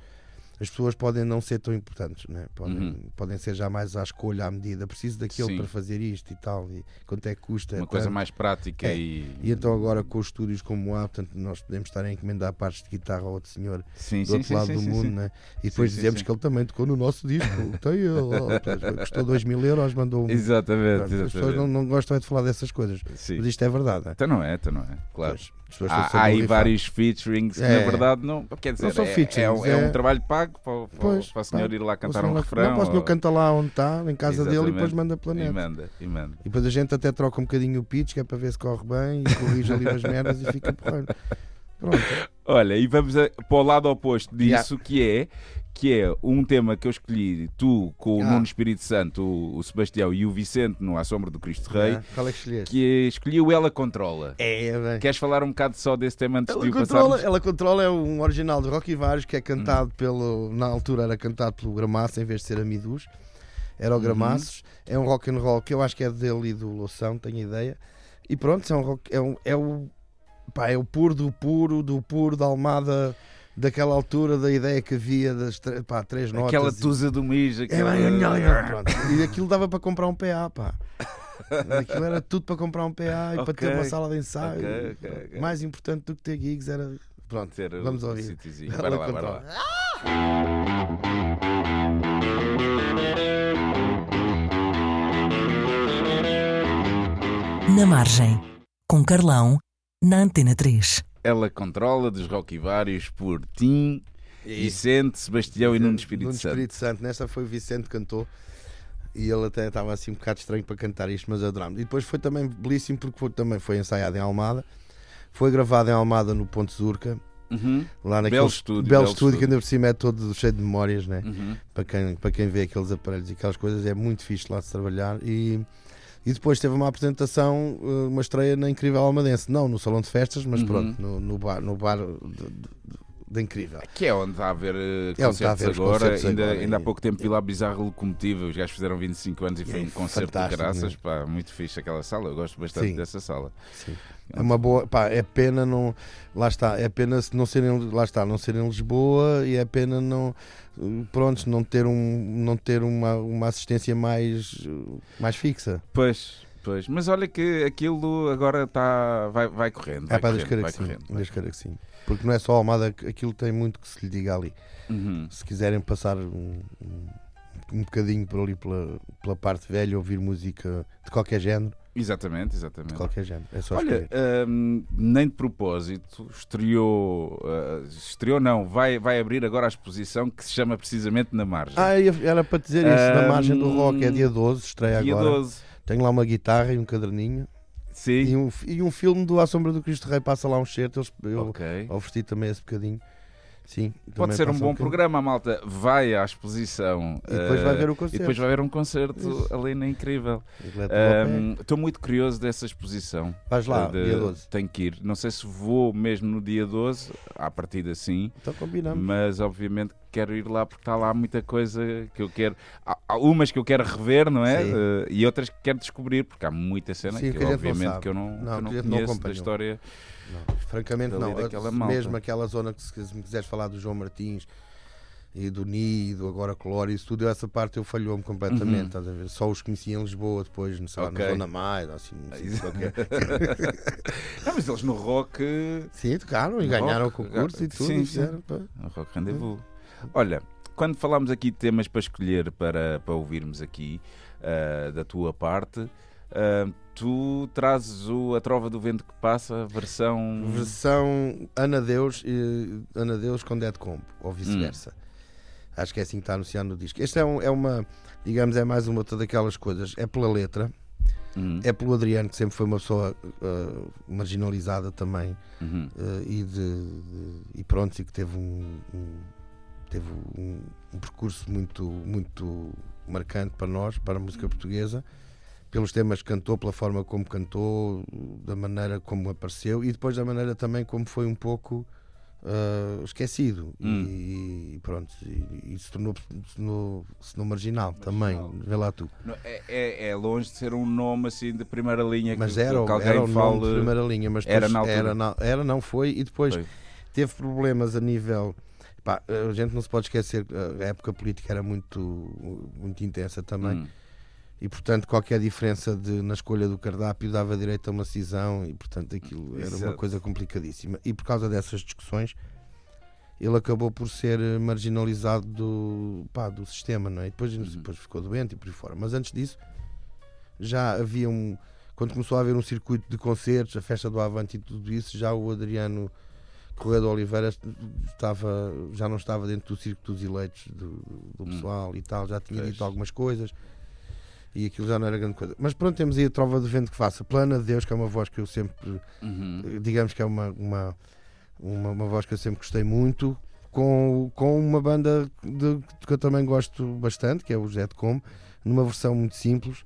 as pessoas podem não ser tão importantes, né? podem, Uhum. podem ser já mais à escolha, à medida. Preciso daquilo Sim. para fazer isto e tal, e quanto é que custa. Uma é coisa tanto. mais prática É. e. E então agora com os estúdios como há, portanto, nós podemos estar a encomendar partes de guitarra ao outro senhor Sim, do sim, outro sim, lado do mundo, né? E depois dizemos que ele também tocou no nosso disco. Tem ele, ó, pois, custou 2 mil euros, mandou um. Exatamente, As pessoas exatamente. não, não gostam é de falar dessas coisas. Mas isto é verdade. né? Então não é, então não é, claro. Pois, pessoas Há, há aí vários featurings que É. na verdade não. Quer dizer, Não são é, é, um- é um é- trabalho pago para, para, Pois, para o senhor ir lá cantar um refrão. Não, posso não ou- canta lá onde está, em casa dele, e depois Exatamente. manda pela E manda, e manda. E depois a gente até troca um bocadinho o pitch, que é para ver se corre bem, e corrige ali umas merdas e fica porreiro. Pronto. Olha, e vamos a- para o lado oposto disso, que é que é um tema que eu escolhi, tu com o Ah. Nuno Espírito Santo, o, o Sebastião e o Vicente no À Sombra do Cristo Rei, Ah, Qual é que escolheste? que escolhi o Ela Controla. É, é bem. Queres falar um bocado só desse tema antes de Ela o controla, passarmos? ela controla é um original de Rocky Vários que é cantado Hum. pelo. Na altura era cantado pelo Gramaço em vez de ser a Midus. Era o Uhum. Gramaços. É um rock and roll que eu acho que é dele e do Loção, tenho ideia. E pronto, é um rock. É, um, é o. Pá, é o puro do puro, do puro da Almada daquela altura, da ideia que havia das pá, três notas. Aquela e- tusa do Mijo, É, aquela... bem, pronto. E aquilo dava para comprar um PA, pá. Aquilo era tudo para comprar um PA e para Ok. ter uma sala de ensaio. Ok, ok, ok. Mais importante do que ter gigs era. Pronto, Ter o- vamos o ouvir. Bora lá, bora lá. Na Margem, com Carlão, na Antena 3. Ela controla dos Rocky Vários por Tim, Vicente, Sebastião e Nuno Espírito Nuno Santo. Espírito Santo. Nesta foi o Vicente que cantou. E ele até estava assim um bocado estranho para cantar isto, mas adorámos. E depois foi também belíssimo porque foi, também foi ensaiado em Almada. Foi gravado em Almada no Ponte Zurca. Uhum. Lá naquele Belo estúdio, belo belo estúdio que estúdio. ainda por cima é todo cheio de memórias, né? Uhum. para quem, para quem vê aqueles aparelhos e aquelas coisas, é muito fixe lá de se trabalhar. E, e depois teve uma apresentação, eh, uma estreia na Incrível Almadense, não no salão de festas, mas Uhum. pronto, no, no bar, no bar de, de- da Incrível. Que é onde está a haver eh, É está a concertos haver agora. concertos ainda, agora, ainda há pouco tempo vi lá Bizarro Locomotiva. Os gajos fizeram 25 anos e foi É um concerto de graças. né? Pá, muito fixe aquela sala. Eu gosto bastante Sim. dessa sala. Sim. É uma boa, pá, é pena não, lá está, é pena não serem, lá está, não ser em Lisboa e é pena não, pronto, não ter um, não ter uma, uma assistência mais, mais fixa. Pois, pois. Mas olha que aquilo agora está. Vai, vai correndo. Vai é para correndo, vai correndo, vai sim. Porque não é só Almada, aquilo tem muito que se lhe diga ali. Uhum. se quiserem passar um, um, um bocadinho por ali pela, pela parte velha, ouvir música de qualquer género, Exatamente, de exatamente. qualquer género. É só Olha, hum, nem de propósito, estreou, uh, estreou não, vai, vai abrir agora a exposição que se chama precisamente Na Margem. Ah, era para dizer isso, na margem do rock, é dia 12, estreia Dia agora. 12. Tenho lá uma guitarra e um caderninho. Sim. E um, e um filme do À Sombra do Cristo Rei passa lá um certo. Eu Ok. ofereci também esse bocadinho. Sim, Pode ser um bom bocadinho. programa, a malta vai à exposição E depois uh, vai ver o e concerto. depois vai ver um concerto Isso. ali na Incrível. Eletropé. Um, Estou muito curioso dessa exposição. Vais lá, De- dia 12. Tenho que ir. Não sei se vou mesmo no dia 12, à partida sim, Então combinamos. mas obviamente quero ir lá porque está lá muita coisa que eu quero. Há, há umas que eu quero rever, não é? Sim. Uh, e outras que quero descobrir, porque há muita cena Sim, que, que eu, obviamente que eu não, Não, que eu não que gente não conheço da história. Não, francamente não. daquela malta. Mesmo aquela zona que se, me quiseres falar do João Martins e do Ni e do Agora Color, isso tudo, essa parte eu falhou-me completamente. Uhum. estás a ver? Só os conheci em Lisboa, depois, não sei lá, na Zona Maia, assim, não sei qualquer. Não, mas eles no rock. Sim, tocaram e ganharam o concurso e sim, tudo. sim. e fizeram, Rock Rendezvous. Olha, quando falámos aqui de temas para escolher para, para ouvirmos aqui ah, da tua parte, ah, tu trazes o A Trova do Vento que Passa, versão. Versão Ana Deus, e Ana Deus com Dead Combo, ou Hum. vice-versa. Acho que é assim que está anunciado no disco. Este é, um- é uma, digamos, é mais uma daquelas coisas. É pela letra, Uhum, é pelo Adriano, que sempre foi uma pessoa ah, marginalizada também. uhum, eh, e, de, de- e pronto, e que teve um, um- teve um, um percurso muito, muito marcante para nós, para a música portuguesa, pelos temas que cantou, pela forma como cantou, da maneira como apareceu e depois da maneira também como foi um pouco eh, esquecido Hum. e, e pronto, e, e se tornou, se tornou, se tornou marginal, também, vê lá tu. Não, É, é, é longe de ser um nome assim de primeira linha Mas que, era, que alguém era o nome de primeira linha, mas era na altura. era, na- era, não foi, e depois Foi. teve problemas a nível. Pá, a gente não se pode esquecer que a época política era muito, muito intensa também, Hum, e portanto qualquer diferença de, na escolha do cardápio dava direito a uma cisão, e portanto aquilo era uma Exato. coisa complicadíssima. E por causa dessas discussões, ele acabou por ser eh, marginalizado do, pá, do sistema, não é? E depois, Uhum. depois ficou doente e por aí fora. Mas antes disso, já havia um. Quando começou a haver um circuito de concertos, a festa do Avante e tudo isso, já o Adriano Correia de Oliveira estava, já não estava dentro do circuito dos eleitos do, do Hum. pessoal e tal, já tinha Pois. dito algumas coisas e aquilo já não era grande coisa. Mas pronto, temos aí a Trova do Vento que faça. Plana de Deus, que é uma voz que eu sempre uhum. digamos que é uma, uma, uma, uma voz que eu sempre gostei muito, com, com uma banda de, que eu também gosto bastante, que é o Jet Com, numa versão muito simples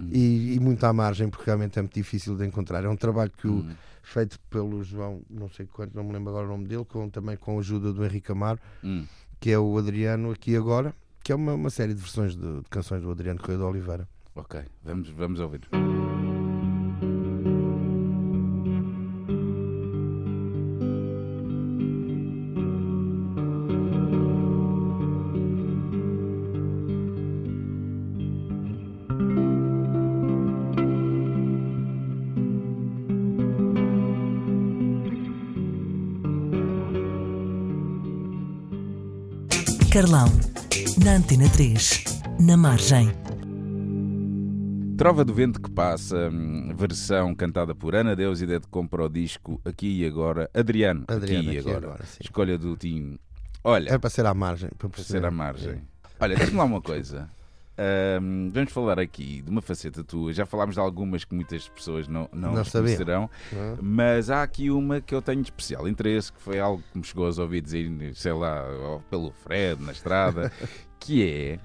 Hum. e, e muito à margem, porque realmente é muito difícil de encontrar. É um trabalho que o, Hum. Feito pelo João, não sei quanto, não me lembro agora o nome dele, com, também com a ajuda do Henrique Amaro, Hum. que é o Adriano Aqui Agora, que é uma, uma série de versões de, de canções do Adriano Correia de Oliveira. Ok, vamos, vamos ouvir. Carlão, na Antena 3, na margem. Trova do Vento que Passa, hum, versão cantada por Ana Deus e Dedo compra o disco Aqui e Agora. Adriano, Adriano, aqui e Aqui e agora. Agora, sim. Escolha do Tim. Olha, É para ser à margem. Para, para ser à margem. Olha, diz-me lá uma coisa. Hum, vamos falar aqui de uma faceta tua. Já falámos de algumas que muitas pessoas não, não, Não conhecerão, Não é? mas há aqui uma que eu tenho de especial interesse, que foi algo que me chegou aos ouvidos, aí, sei lá, pelo Fred, na estrada, que é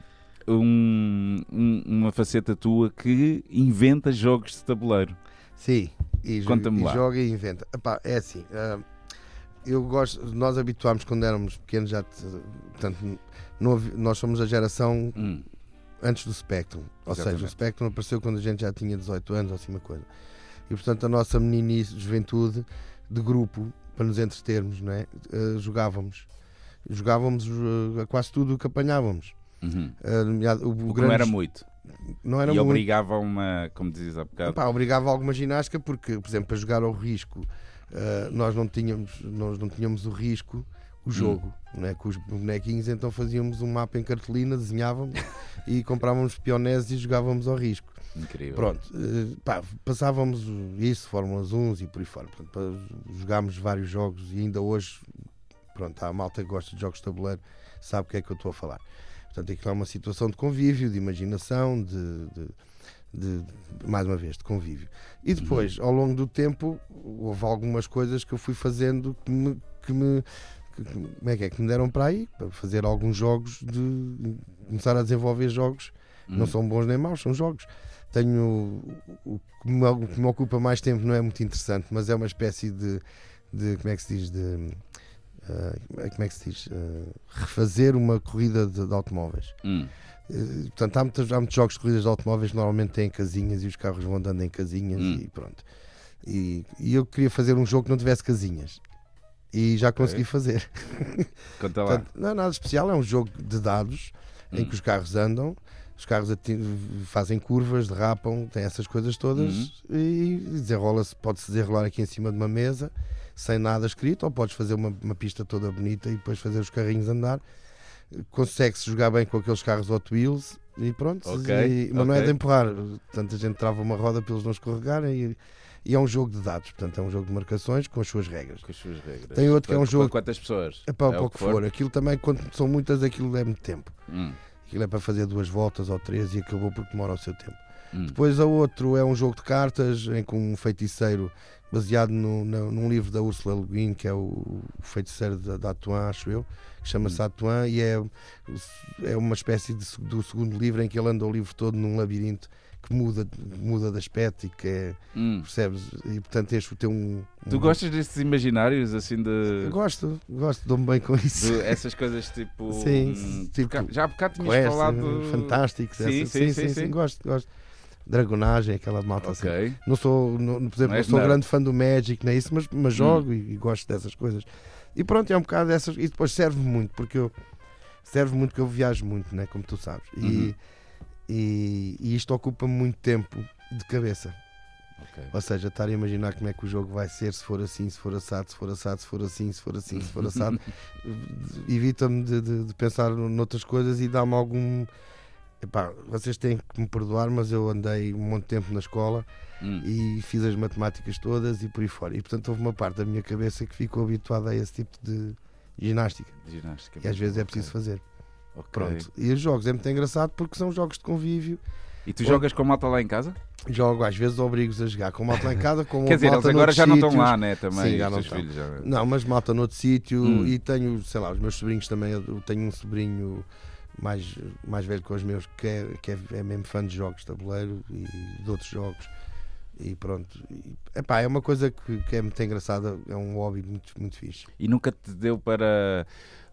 um- um- uma faceta tua que inventa jogos de tabuleiro. Sim, e, Conta-me e lá. joga e inventa. Epá, é assim, ah, eu gosto, nós habituámos quando éramos pequenos, já, portanto, não nós somos a geração Hum, antes do Spectrum. Ou seja, o Spectrum apareceu quando a gente já tinha 18 anos ou assim uma coisa. E portanto a nossa meninice, juventude, de grupo, para nos entretermos, não é? Ah, jogávamos. Jogávamos ah, quase tudo o que apanhávamos. uhum. Nomeado- o, o O era muito. não era e muito. obrigava uma, como dizes há bocado. Epá, obrigava alguma ginástica porque, por exemplo, para jogar ao risco, nós não tínhamos, nós não tínhamos o risco, o jogo, não é? com os bonequinhos, então fazíamos um mapa em cartolina, desenhávamos e comprávamos pionés e jogávamos ao risco. Incrível. Pronto, eh, pá, passávamos isso, Fórmulas 1 e por aí fora. Portanto, pá, jogámos vários jogos e ainda hoje, pronto, há a malta que gosta de jogos de tabuleiro, sabe o que é que eu estou a falar. Portanto, aquilo é uma situação de convívio, de imaginação, de, de- de- mais uma vez, de convívio. E depois, ao longo do tempo, houve algumas coisas que eu fui fazendo que me. Que me que- como é que é? Que me deram para aí, para fazer alguns jogos, de começar a desenvolver jogos Hum. não são bons nem maus, são jogos. Tenho o que me, o que me ocupa mais tempo não é muito interessante, mas é uma espécie de, de como é que se diz de ah, como é que se diz Ah, refazer uma corrida de, de automóveis. Hum. Eh, portanto, há muitos, há muitos jogos de corridas de automóveis que normalmente têm casinhas e os carros vão andando em casinhas Hum. e pronto. E, e eu queria fazer um jogo que não tivesse casinhas. E já consegui fazer. Conta lá. Portanto, não é nada especial, é um jogo de dados em Hum. que os carros andam, os carros fazem curvas, derrapam, tem essas coisas todas Uhum. e desenrola-se, pode-se desenrolar aqui em cima de uma mesa sem nada escrito, ou podes fazer uma, uma pista toda bonita e depois fazer os carrinhos andar. Consegue-se jogar bem com aqueles carros Hot Wheels e pronto, Ok, e- mas não é de empurrar, portanto a gente trava uma roda para eles não escorregarem e, e é um jogo de dados, portanto é um jogo de marcações com as suas regras. Com as suas regras. Tem outro que é um jogo- Para quantas pessoas? É para É o o que for. Aquilo também, quando são muitas, aquilo é muito tempo. Hum, Aquilo é para fazer duas voltas ou três e acabou porque demora o seu tempo. hum. Depois a outro é um jogo de cartas em que um feiticeiro baseado no, no- num livro da Ursula Le Guin, que é o, feiticeiro da, da Atuan, acho eu, que chama-se Hum. Atuan e é, é uma espécie de, do segundo livro em que ele anda o livro todo num labirinto que muda, muda de aspecto e que é, Hum. percebes? E portanto este tem um... Tu um- gostas destes imaginários assim de. Gosto, gosto, dou-me bem com isso. de essas coisas tipo. Sim, hum, tipo já há bocado tinhas Quest, falado. Fantásticos, Sim, essas- sim, sim, sim. gosto, gosto. Dragonagem, aquela malta assim. Ok. Não sou, não, por exemplo, Não não sou nerd. grande fã do Magic, nem isso, mas, mas jogo e, e gosto dessas coisas. E pronto, é um bocado dessas. E depois serve muito, porque eu serve muito que eu viajo muito, né? como tu sabes. E, Uhum. E, e isto ocupa-me muito tempo de cabeça. ok. Ou seja, estar a imaginar como é que o jogo vai ser, se for assim, se for assado, se for assado, se for assim, se for assim, se for assado. Evita-me de, de- de pensar noutras coisas e dá-me algum. Epá, vocês têm que me perdoar, mas eu andei um monte de tempo na escola Hum. e fiz as matemáticas todas e por aí fora. E portanto houve uma parte da minha cabeça que ficou habituada a esse tipo de ginástica. Ginástica. E às vezes é preciso fazer. Ok. Pronto. E os jogos é muito engraçado porque são jogos de convívio E tu jogas com a malta lá em casa? Jogo, às vezes obrigo-os a jogar com malta lá em casa, com Quer dizer, eles agora já não estão lá, né? Também, Sim, já não estão. filhos já. Não, mas malta noutro sítio Hum. e tenho, sei lá, os meus sobrinhos também. Eu tenho um sobrinho mais, mais velho que os meus que, é, que é, é mesmo fã de jogos de tabuleiro e de outros jogos. E pronto. E, epá, é uma coisa que, que é muito engraçada, é um hobby muito, muito fixe. E nunca te deu para,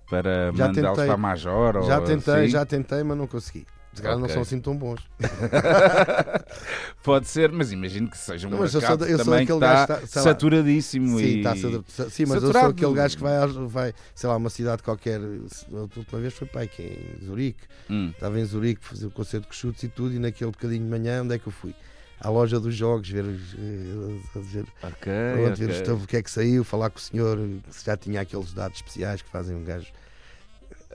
para Já mandá-los para a Major? já ou tentei, assim? já tentei, mas não consegui. Se calhar não Ok. são assim tão bons. Pode ser, mas imagino que seja um Não, mas eu sou eu sou aquele está gajo está- lá. saturadíssimo Sim, e... tá sadu- sim, mas eu saturado. sou aquele gajo que vai, vai, sei lá, uma cidade qualquer. A última vez foi pai, que é em Zurique. Hum. Estava em Zurique, fazer o concerto de chutes e tudo, e naquele bocadinho de manhã, onde é que eu fui? À loja dos jogos, ver, os, eh, a ver, Ok, pronto, ver tabu- o que é que saiu, falar com o senhor, se já tinha aqueles dados especiais que fazem um gajo.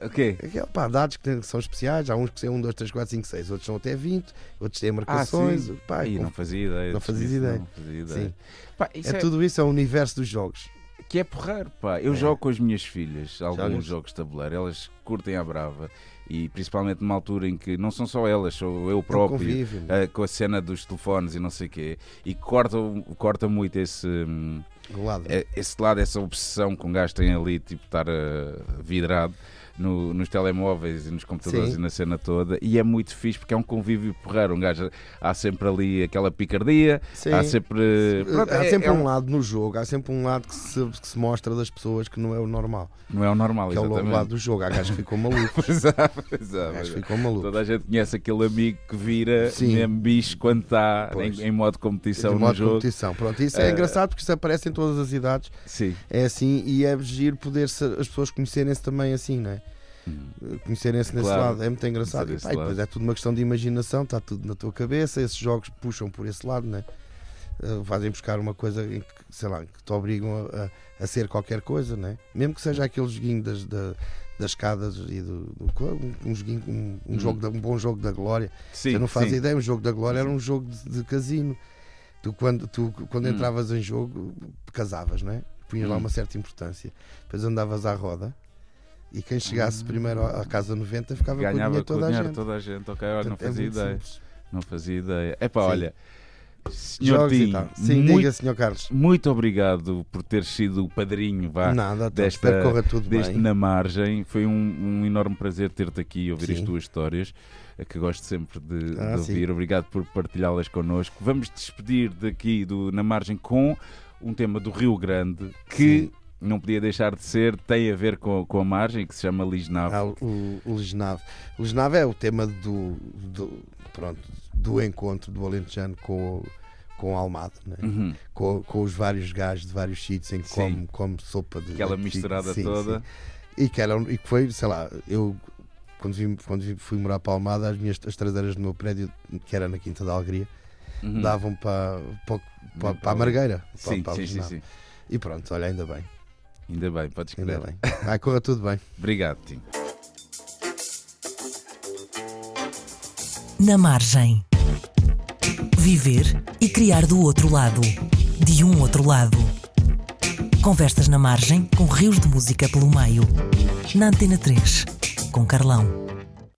Ok. Aquele, pá, dados que são especiais, há uns que são 1, 2, 3, 4, 5, 6, outros são até 20, outros têm marcações. Ah, pá, Ih, com- não fazia ideia. não fazias ideia. Não fazia ideia. Sim. Pá, isso é, é, tudo isso, é o universo dos jogos. que é porreiro, pá. Eu É. jogo com as minhas filhas alguns Jogas? jogos de tabuleiro, elas curtem à brava e principalmente numa altura em que não são só elas, sou eu É próprio. convívio. eh, com a cena dos telefones e não sei o quê, e corta, corta muito esse, do lado. é- esse lado, essa obsessão que um gajo tem ali, tipo, estar eh, vidrado no- nos telemóveis e nos computadores Sim. e na cena toda, e é muito fixe porque é um convívio porreiro. Um gajo, há sempre ali aquela picardia, Sim. há sempre. pronto, há é- sempre é um lado no jogo, há sempre um lado que se, que se mostra das pessoas que não é o normal. Não é o normal, Que é o exatamente. lado do jogo. Há gajos que ficam malucos. Pois há, pois que há. ficam malucos. Toda a gente conhece aquele amigo que vira Sim. mesmo bicho quando está em, em modo competição de no modo jogo. competição. Pronto, isso é Eh, engraçado porque isso aparece em todas as idades. Sim. É assim e é giro poder as pessoas conhecerem-se também assim, não é? Hum. Conhecerem-se nesse Claro. lado. É muito engraçado. E, pá, e depois é tudo uma questão de imaginação, está tudo na tua cabeça. Esses jogos puxam por esse lado, não é? Eh, Fazem buscar uma coisa em que, sei lá, que te obrigam a, a- a ser qualquer coisa, não é? Mesmo que seja aquele joguinho das, da- das escadas e do, do- um, um joguinho, um, um Hum. jogo da- um bom jogo da glória. Sim, Você não faz sim. ideia, um jogo da Glória era um jogo de, de casino. Tu, quando, tu, quando Hum. entravas em jogo, casavas, não é? Punhas lá Hum. uma certa importância. Depois andavas à roda e quem chegasse primeiro à casa 90 ficava com o Ganhava dinheiro com toda o a gente. toda a gente. Ok, olha, não Portanto, é fazia muito ideia. simples. Não fazia ideia. É pá, Sim. olha. Senhor Tim. Sim, muito, diga, Sr. Carlos. muito obrigado por ter sido o padrinho vá, Nada, então, desta- corra tudo deste bem. Na Margem. Foi um, um enorme prazer ter-te aqui e ouvir Sim. as tuas histórias, eh, que gosto sempre de, de Ah, ouvir. Obrigado por partilhá-las connosco. Vamos despedir daqui do Na Margem com um tema do Rio Grande que Sim. Não podia deixar de ser, tem a ver com, com a margem, que se chama Lisnave. Ah, o. O Legenave é o tema do, do, pronto, do encontro do Alentejano com, com a Almada, não é? Uhum. com, com os vários gajos de vários sítios em que come, come sopa de Aquela de- misturada sim, toda. sim. E que, era, e que foi, sei lá, eu quando, vim, quando fui morar para a Almada, as minhas as traseiras do meu prédio, que era na Quinta da Alegria, Uhum. davam para, para, para, Hum. para a Margueira. para- Sim, para sim, sim, sim. E pronto, olha, ainda bem. Ainda bem, podes crer. Ainda bem. Vai, corra tudo bem. Obrigado, Tim. Na margem. Viver e criar do outro lado. De um outro lado. Conversas na margem com rios de música pelo meio. Na Antena 3, com Carlão.